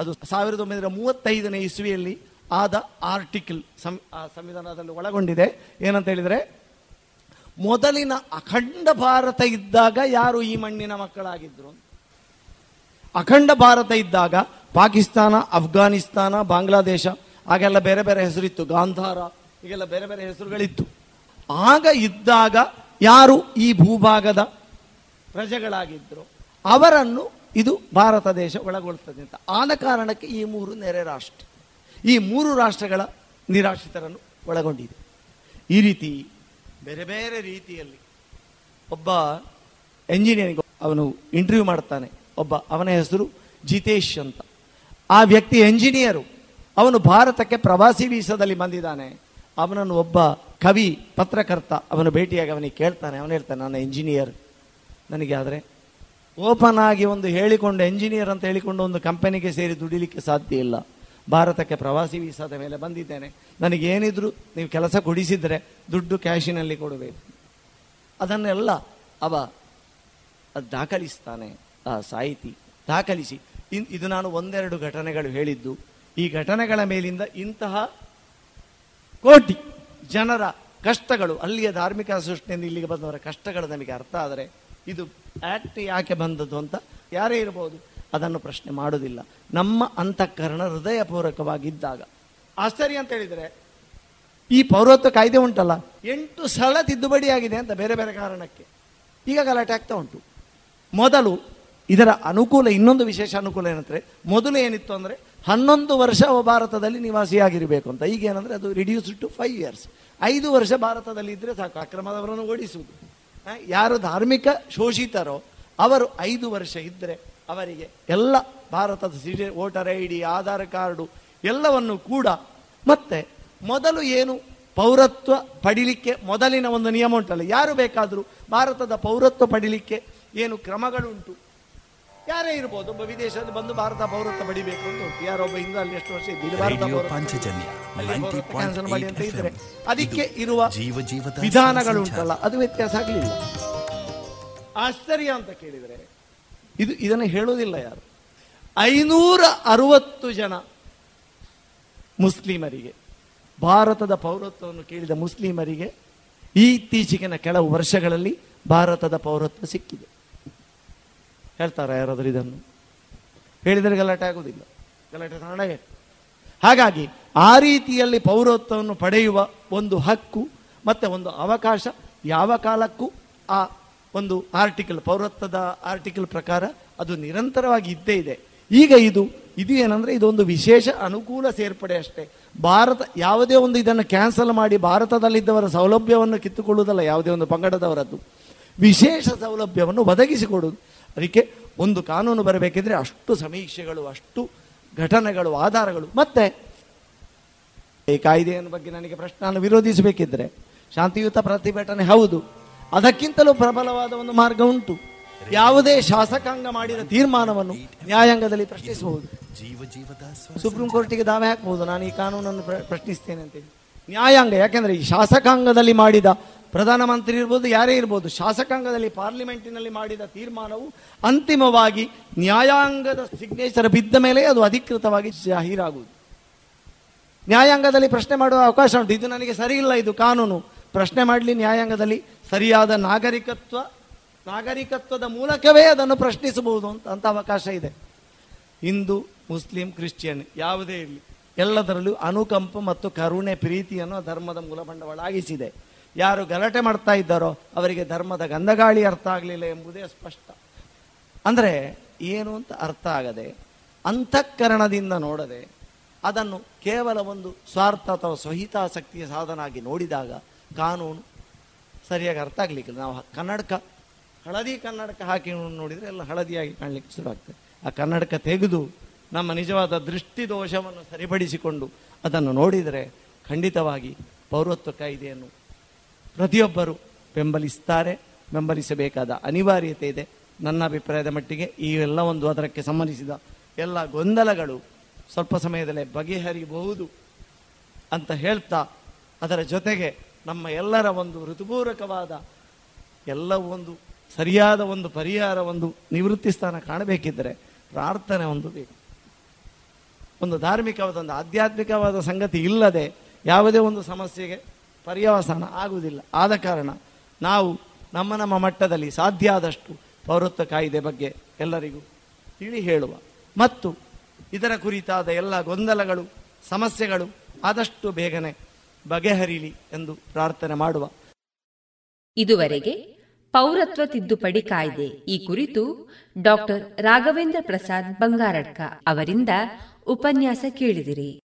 ಅದು ಸಾವಿರದ ಒಂಬೈನೂರ ಮೂವತ್ತೈದನೇ ಇಸ್ವಿಯಲ್ಲಿ ಆದ ಆರ್ಟಿಕಲ್ ಸಂ ಸಂವಿಧಾನದಲ್ಲಿ ಒಳಗೊಂಡಿದೆ. ಏನಂತ ಹೇಳಿದರೆ ಮೊದಲಿನ ಅಖಂಡ ಭಾರತ ಇದ್ದಾಗ ಯಾರು ಈ ಮಣ್ಣಿನ ಮಕ್ಕಳಾಗಿದ್ರು? ಅಖಂಡ ಭಾರತ ಇದ್ದಾಗ ಪಾಕಿಸ್ತಾನ ಅಫ್ಘಾನಿಸ್ತಾನ ಬಾಂಗ್ಲಾದೇಶ ಆಗೆಲ್ಲ ಬೇರೆ ಬೇರೆ ಹೆಸರಿತ್ತು. ಗಾಂಧಾರ, ಹೀಗೆಲ್ಲ ಬೇರೆ ಬೇರೆ ಹೆಸರುಗಳಿತ್ತು. ಆಗ ಇದ್ದಾಗ ಯಾರು ಈ ಭೂಭಾಗದ ಪ್ರಜೆಗಳಾಗಿದ್ದರು ಅವರನ್ನು ಇದು ಭಾರತ ದೇಶ ಒಳಗೊಳ್ತದೆ ಅಂತ. ಆದ ಕಾರಣಕ್ಕೆ ಈ ಮೂರು ನೆರೆ ರಾಷ್ಟ್ರ, ಈ ಮೂರು ರಾಷ್ಟ್ರಗಳ ನಿರಾಶ್ರಿತರನ್ನು ಒಳಗೊಂಡಿದೆ. ಈ ರೀತಿ ಬೇರೆ ಬೇರೆ ರೀತಿಯಲ್ಲಿ. ಒಬ್ಬ ಎಂಜಿನಿಯರಿಂಗ್ ಅವನು ಇಂಟರ್ವ್ಯೂ ಮಾಡ್ತಾನೆ. ಒಬ್ಬ ಅವನ ಹೆಸರು ಜಿತೇಶ್ ಅಂತ. ಆ ವ್ಯಕ್ತಿ ಎಂಜಿನಿಯರು ಅವನು ಭಾರತಕ್ಕೆ ಪ್ರವಾಸಿ ವೀಸಾದಲ್ಲಿ ಬಂದಿದ್ದಾನೆ. ಅವನನ್ನು ಒಬ್ಬ ಕವಿ, ಪತ್ರಕರ್ತ ಅವನು ಭೇಟಿಯಾಗಿ ಅವನಿಗೆ ಕೇಳ್ತಾನೆ. ಅವನು ಹೇಳ್ತಾನೆ ನಾನು ಎಂಜಿನಿಯರ್ ನನಗೆ ಆದರೆ ಓಪನ್ ಆಗಿ ಒಂದು ಹೇಳಿಕೊಂಡು ಎಂಜಿನಿಯರ್ ಅಂತ ಹೇಳಿಕೊಂಡು ಒಂದು ಕಂಪನಿಗೆ ಸೇರಿ ದುಡಿಲಿಕ್ಕೆ ಸಾಧ್ಯ ಇಲ್ಲ. ಭಾರತಕ್ಕೆ ಪ್ರವಾಸಿ ವೀಸಾದ ಮೇಲೆ ಬಂದಿದ್ದೇನೆ. ನನಗೇನಿದ್ರು ನೀವು ಕೆಲಸ ಕೊಡಿಸಿದರೆ ದುಡ್ಡು ಕ್ಯಾಶಿನಲ್ಲಿ ಕೊಡಬೇಕು. ಅದನ್ನೆಲ್ಲ ಅವ ದಾಖಲಿಸ್ತಾನೆ, ಆ ಸಾಹಿತಿ. ದಾಖಲಿಸಿ. ಇದು ನಾನು ಒಂದೆರಡು ಘಟನೆಗಳು ಹೇಳಿದ್ದು. ಈ ಘಟನೆಗಳ ಮೇಲಿಂದ ಇಂತಹ ಕೋಟಿ ಜನರ ಕಷ್ಟಗಳು, ಅಲ್ಲಿಯ ಧಾರ್ಮಿಕ ಸೃಷ್ಟಿಯಿಂದ ಇಲ್ಲಿಗೆ ಬಂದವರ ಕಷ್ಟಗಳು ನಮಗೆ ಅರ್ಥ ಆದರೆ, ಇದು ಆಕ್ಟ್ ಯಾಕೆ ಬಂದದ್ದು ಅಂತ ಯಾರೇ ಇರಬಹುದು ಅದನ್ನು ಪ್ರಶ್ನೆ ಮಾಡುವುದಿಲ್ಲ. ನಮ್ಮ ಅಂತಃಕರಣ ಹೃದಯಪೂರ್ವಕವಾಗಿದ್ದಾಗ. ಆಶ್ಚರ್ಯ ಅಂತ ಹೇಳಿದರೆ, ಈ ಪೌರತ್ವ ಕಾಯ್ದೆ ಉಂಟಲ್ಲ, ಎಂಟು ಸಲ ತಿದ್ದುಪಡಿ ಆಗಿದೆ ಅಂತ ಬೇರೆ ಬೇರೆ ಕಾರಣಕ್ಕೆ. ಈಗ ಗಲಾಟೆ ಆಗ್ತಾ ಉಂಟು. ಮೊದಲು ಇದರ ಅನುಕೂಲ, ಇನ್ನೊಂದು ವಿಶೇಷ ಅನುಕೂಲ ಏನಂದರೆ, ಮೊದಲು ಏನಿತ್ತು ಅಂದರೆ, ಹನ್ನೊಂದು ವರ್ಷ ಭಾರತದಲ್ಲಿ ನಿವಾಸಿಯಾಗಿರಬೇಕು ಅಂತ. ಈಗ ಏನಂದ್ರೆ, ಅದು ರಿಡ್ಯೂಸ್ ಟು ಫೈವ್ ಇಯರ್ಸ್ ಐದು ವರ್ಷ ಭಾರತದಲ್ಲಿ ಇದ್ದರೆ ಸಾಕು, ಅಕ್ರಮದವರನ್ನು ಓಡಿಸುವುದು. ಯಾರು ಧಾರ್ಮಿಕ ಶೋಷಿತರೋ, ಅವರು ಐದು ವರ್ಷ ಇದ್ದರೆ ಅವರಿಗೆ ಎಲ್ಲ ಭಾರತದ city voter I D Aadhaar card ಎಲ್ಲವನ್ನು ಕೂಡ ಮತ್ತೆ ಮೊದಲು ಏನು ಪೌರತ್ವ ಪಡಿಲಿಕ್ಕೆ ಮೊದಲಿನ ಒಂದು ನಿಯಮ ಉಂಟಲ್ಲ ಯಾರು ಬೇಕಾದರೂ ಭಾರತದ ಪೌರತ್ವ ಪಡಿಲಿಕ್ಕೆ ಏನು ಕ್ರಮಗಳುಂಟು. ಯಾರೇ ಇರ್ಬೋದು ಒಬ್ಬ ವಿದೇಶದಲ್ಲಿ ಬಂದು ಭಾರತ ಪೌರತ್ವ ಪಡಿಬೇಕು ಅಂತ ಉಂಟು. ಯಾರೊಬ್ಬ ಹಿಂದೆ ಅಲ್ಲಿ ಎಷ್ಟು ವರ್ಷ ಇದ್ದು ಇಲ್ಲಿ ಭಾರತ ರೇಡಿಯೋ ಪೌರತ್ವ ಪಾಂಚಜನ್ಯ ಅಲ್ಲಿ ನೈಂಟಿ ಪೌರತ್ವ cancel ಮಾಡಿ ಅಂತ ಇದ್ರೆ ಅದಕ್ಕೆ ಇರುವ ಜೀವ ಜೀವ ವಿಧಾನಗಳು ಉಂಟಲ್ಲ ಅದು ವ್ಯತ್ಯಾಸ ಆಗಲಿಲ್ಲ. ಆಶ್ಚರ್ಯ ಅಂತ ಕೇಳಿದರೆ ಇದು ಇದನ್ನು ಹೇಳೋದಿಲ್ಲ ಯಾರು? ಐನೂರ ಅರವತ್ತು ಜನ ಮುಸ್ಲಿಮರಿಗೆ, ಭಾರತದ ಪೌರತ್ವವನ್ನು ಕೇಳಿದ ಮುಸ್ಲಿಮರಿಗೆ ಇತ್ತೀಚೆಗಿನ ಕೆಲವು ವರ್ಷಗಳಲ್ಲಿ ಭಾರತದ ಪೌರತ್ವ ಸಿಕ್ಕಿದೆ. ಹೇಳ್ತಾರ ಯಾರಾದರೂ ಇದನ್ನು? ಹೇಳಿದರೆ ಗಲಾಟೆ ಆಗುವುದಿಲ್ಲ. ಗಲಾಟೆ ಕಾರಣವೇ ಹಾಗಾಗಿ ಆ ರೀತಿಯಲ್ಲಿ ಪೌರತ್ವವನ್ನು ಪಡೆಯುವ ಒಂದು ಹಕ್ಕು ಮತ್ತೆ ಒಂದು ಅವಕಾಶ ಯಾವ ಕಾಲಕ್ಕೂ ಆ ಒಂದು ಆರ್ಟಿಕಲ್ ಪೌರತ್ವದ ಆರ್ಟಿಕಲ್ ಪ್ರಕಾರ ಅದು ನಿರಂತರವಾಗಿ ಇದ್ದೇ ಇದೆ. ಈಗ ಇದು ಇದು ಏನಂದ್ರೆ ಇದೊಂದು ವಿಶೇಷ ಅನುಕೂಲ ಸೇರ್ಪಡೆ ಅಷ್ಟೇ. ಭಾರತ, ಯಾವುದೇ ಒಂದು ಇದನ್ನು ಕ್ಯಾನ್ಸಲ್ ಮಾಡಿ ಭಾರತದಲ್ಲಿದ್ದವರ ಸೌಲಭ್ಯವನ್ನು ಕಿತ್ತುಕೊಳ್ಳುವುದಲ್ಲ, ಯಾವುದೇ ಒಂದು ಪಂಗಡದವರದ್ದು. ವಿಶೇಷ ಸೌಲಭ್ಯವನ್ನು ಒದಗಿಸಿಕೊಡುವುದು. ಅದಕ್ಕೆ ಒಂದು ಕಾನೂನು ಬರಬೇಕಿದ್ರೆ ಅಷ್ಟು ಸಮೀಕ್ಷೆಗಳು, ಅಷ್ಟು ಘಟನೆಗಳು, ಆಧಾರಗಳು. ಮತ್ತೆ ಈ ಕಾಯ್ದೆಯ ಬಗ್ಗೆ ನನಗೆ ಪ್ರಶ್ನೆಯನ್ನು ವಿರೋಧಿಸಬೇಕಿದ್ರೆ, ಶಾಂತಿಯುತ ಪ್ರತಿಭಟನೆ ಹೌದು. ಅದಕ್ಕಿಂತಲೂ ಪ್ರಬಲವಾದ ಒಂದು ಮಾರ್ಗ ಉಂಟು. ಯಾವುದೇ ಶಾಸಕಾಂಗ ಮಾಡಿದ ತೀರ್ಮಾನವನ್ನು ನ್ಯಾಯಾಂಗದಲ್ಲಿ ಪ್ರಶ್ನಿಸಬಹುದು. ಜೀವ ಜೀವದ ಸುಪ್ರೀಂ ಕೋರ್ಟಿಗೆ ದಾವೆ ಹಾಕಬಹುದು. ನಾನು ಈ ಕಾನೂನನ್ನು ಪ್ರ- ಪ್ರಶ್ನಿಸ್ತೇನೆ ಅಂತೇಳಿ ನ್ಯಾಯಾಂಗ, ಯಾಕೆಂದ್ರೆ ಈ ಶಾಸಕಾಂಗದಲ್ಲಿ ಮಾಡಿದ ಪ್ರಧಾನಮಂತ್ರಿ ಇರ್ಬೋದು, ಯಾರೇ ಇರ್ಬೋದು, ಶಾಸಕಾಂಗದಲ್ಲಿ ಪಾರ್ಲಿಮೆಂಟಿನಲ್ಲಿ ಮಾಡಿದ ತೀರ್ಮಾನವು ಅಂತಿಮವಾಗಿ ನ್ಯಾಯಾಂಗದ ಸಿಗ್ನೇಚರ್ ಬಿದ್ದ ಮೇಲೆ ಅದು ಅಧಿಕೃತವಾಗಿ ಜಾಹೀರಾಗುವುದು. ನ್ಯಾಯಾಂಗದಲ್ಲಿ ಪ್ರಶ್ನೆ ಮಾಡುವ ಅವಕಾಶ ಉಂಟು. ಇದು ನನಗೆ ಸರಿ ಇಲ್ಲ, ಇದು ಕಾನೂನು. ಪ್ರಶ್ನೆ ಮಾಡಲಿ, ನ್ಯಾಯಾಂಗದಲ್ಲಿ ಸರಿಯಾದ ನಾಗರಿಕತ್ವ, ನಾಗರಿಕತ್ವದ ಮೂಲಕವೇ ಅದನ್ನು ಪ್ರಶ್ನಿಸಬಹುದು ಅಂತ ಅಂತ ಅವಕಾಶ ಇದೆ. ಹಿಂದೂ, ಮುಸ್ಲಿಂ, ಕ್ರಿಶ್ಚಿಯನ್ ಯಾವುದೇ ಇರಲಿ, ಎಲ್ಲದರಲ್ಲೂ ಅನುಕಂಪ ಮತ್ತು ಕರುಣೆ ಪ್ರೀತಿಯನ್ನು ಧರ್ಮದ ಮೂಲ ಬಂಡವಾಳಾಗಿಸಿದೆ ಯಾರು ಗಲಾಟೆ ಮಾಡ್ತಾ ಇದ್ದಾರೋ ಅವರಿಗೆ ಧರ್ಮದ ಗಂಧಗಾಳಿ ಅರ್ಥ ಆಗಲಿಲ್ಲ ಎಂಬುದೇ ಸ್ಪಷ್ಟ. ಅಂದರೆ ಏನು ಅಂತ ಅರ್ಥ ಆಗದೆ ಅಂತಃಕರಣದಿಂದ ನೋಡದೆ ಅದನ್ನು ಕೇವಲ ಒಂದು ಸ್ವಾರ್ಥ ಅಥವಾ ಸ್ವಹಿತಾಸಕ್ತಿಯ ಸಾಧನ ಆಗಿ ನೋಡಿದಾಗ ಕಾನೂನು ಸರಿಯಾಗಿ ಅರ್ಥ ಆಗ್ಲಿಕ್ಕಿಲ್ಲ. ನಾವು ಕನ್ನಡಕ, ಹಳದಿ ಕನ್ನಡಕ ಹಾಕಿ ನೋಡಿದರೆ ಎಲ್ಲ ಹಳದಿಯಾಗಿ ಕಾಣಲಿಕ್ಕೆ ಶುರು ಆಗ್ತದೆ. ಆ ಕನ್ನಡಕ ತೆಗೆದು ನಮ್ಮ ನಿಜವಾದ ದೃಷ್ಟಿ ದೋಷವನ್ನು ಸರಿಪಡಿಸಿಕೊಂಡು ಅದನ್ನು ನೋಡಿದರೆ ಖಂಡಿತವಾಗಿ ಪೌರತ್ವ ಕಾಯ್ದೆಯನ್ನು ಪ್ರತಿಯೊಬ್ಬರು ಬೆಂಬಲಿಸ್ತಾರೆ, ಬೆಂಬಲಿಸಬೇಕಾದ ಅನಿವಾರ್ಯತೆ ಇದೆ. ನನ್ನ ಅಭಿಪ್ರಾಯದ ಮಟ್ಟಿಗೆ ಈ ಎಲ್ಲ ಒಂದು ಅದಕ್ಕೆ ಸಂಬಂಧಿಸಿದ ಎಲ್ಲ ಗೊಂದಲಗಳು ಸ್ವಲ್ಪ ಸಮಯದಲ್ಲೇ ಬಗೆಹರಿಬಹುದು ಅಂತ ಹೇಳ್ತಾ ಅದರ ಜೊತೆಗೆ ನಮ್ಮ ಎಲ್ಲರ ಒಂದು ಋತುಪೂರಕವಾದ ಎಲ್ಲ ಒಂದು ಸರಿಯಾದ ಒಂದು ಪರಿಹಾರ, ಒಂದು ನಿವೃತ್ತಿ ಸ್ಥಾನ ಕಾಣಬೇಕಿದ್ದರೆ ಪ್ರಾರ್ಥನೆ ಒಂದು ಬೇಕು. ಒಂದು ಧಾರ್ಮಿಕವಾದ, ಒಂದು ಆಧ್ಯಾತ್ಮಿಕವಾದ ಸಂಗತಿ ಇಲ್ಲದೆ ಯಾವುದೇ ಒಂದು ಸಮಸ್ಯೆಗೆ ಪರ್ಯವಸಾನ ಆಗುವುದಿಲ್ಲ. ಆದ ಕಾರಣ ನಾವು ನಮ್ಮ ನಮ್ಮ ಮಟ್ಟದಲ್ಲಿ ಸಾಧ್ಯ ಆದಷ್ಟು ಪೌರತ್ವ ಕಾಯ್ದೆ ಬಗ್ಗೆ ಎಲ್ಲರಿಗೂ ತಿಳಿ ಹೇಳುವ. ಮತ್ತು ಇದರ ಕುರಿತಾದ ಎಲ್ಲ ಗೊಂದಲಗಳು, ಸಮಸ್ಯೆಗಳು ಆದಷ್ಟು ಬೇಗನೆ ಬಗೆಹರಿಲಿ ಎಂದು ಪ್ರಾರ್ಥನೆ ಮಾಡುವ. ಇದುವರೆಗೆ ಪೌರತ್ವ ತಿದ್ದುಪಡಿ ಕಾಯ್ದೆ ಈ ಕುರಿತು ಡಾಕ್ಟರ್ ರಾಘವೇಂದ್ರ ಪ್ರಸಾದ್ ಬಂಗಾರಡ್ಕ ಅವರಿಂದ ಉಪನ್ಯಾಸ ಕೇಳಿದಿರಿ.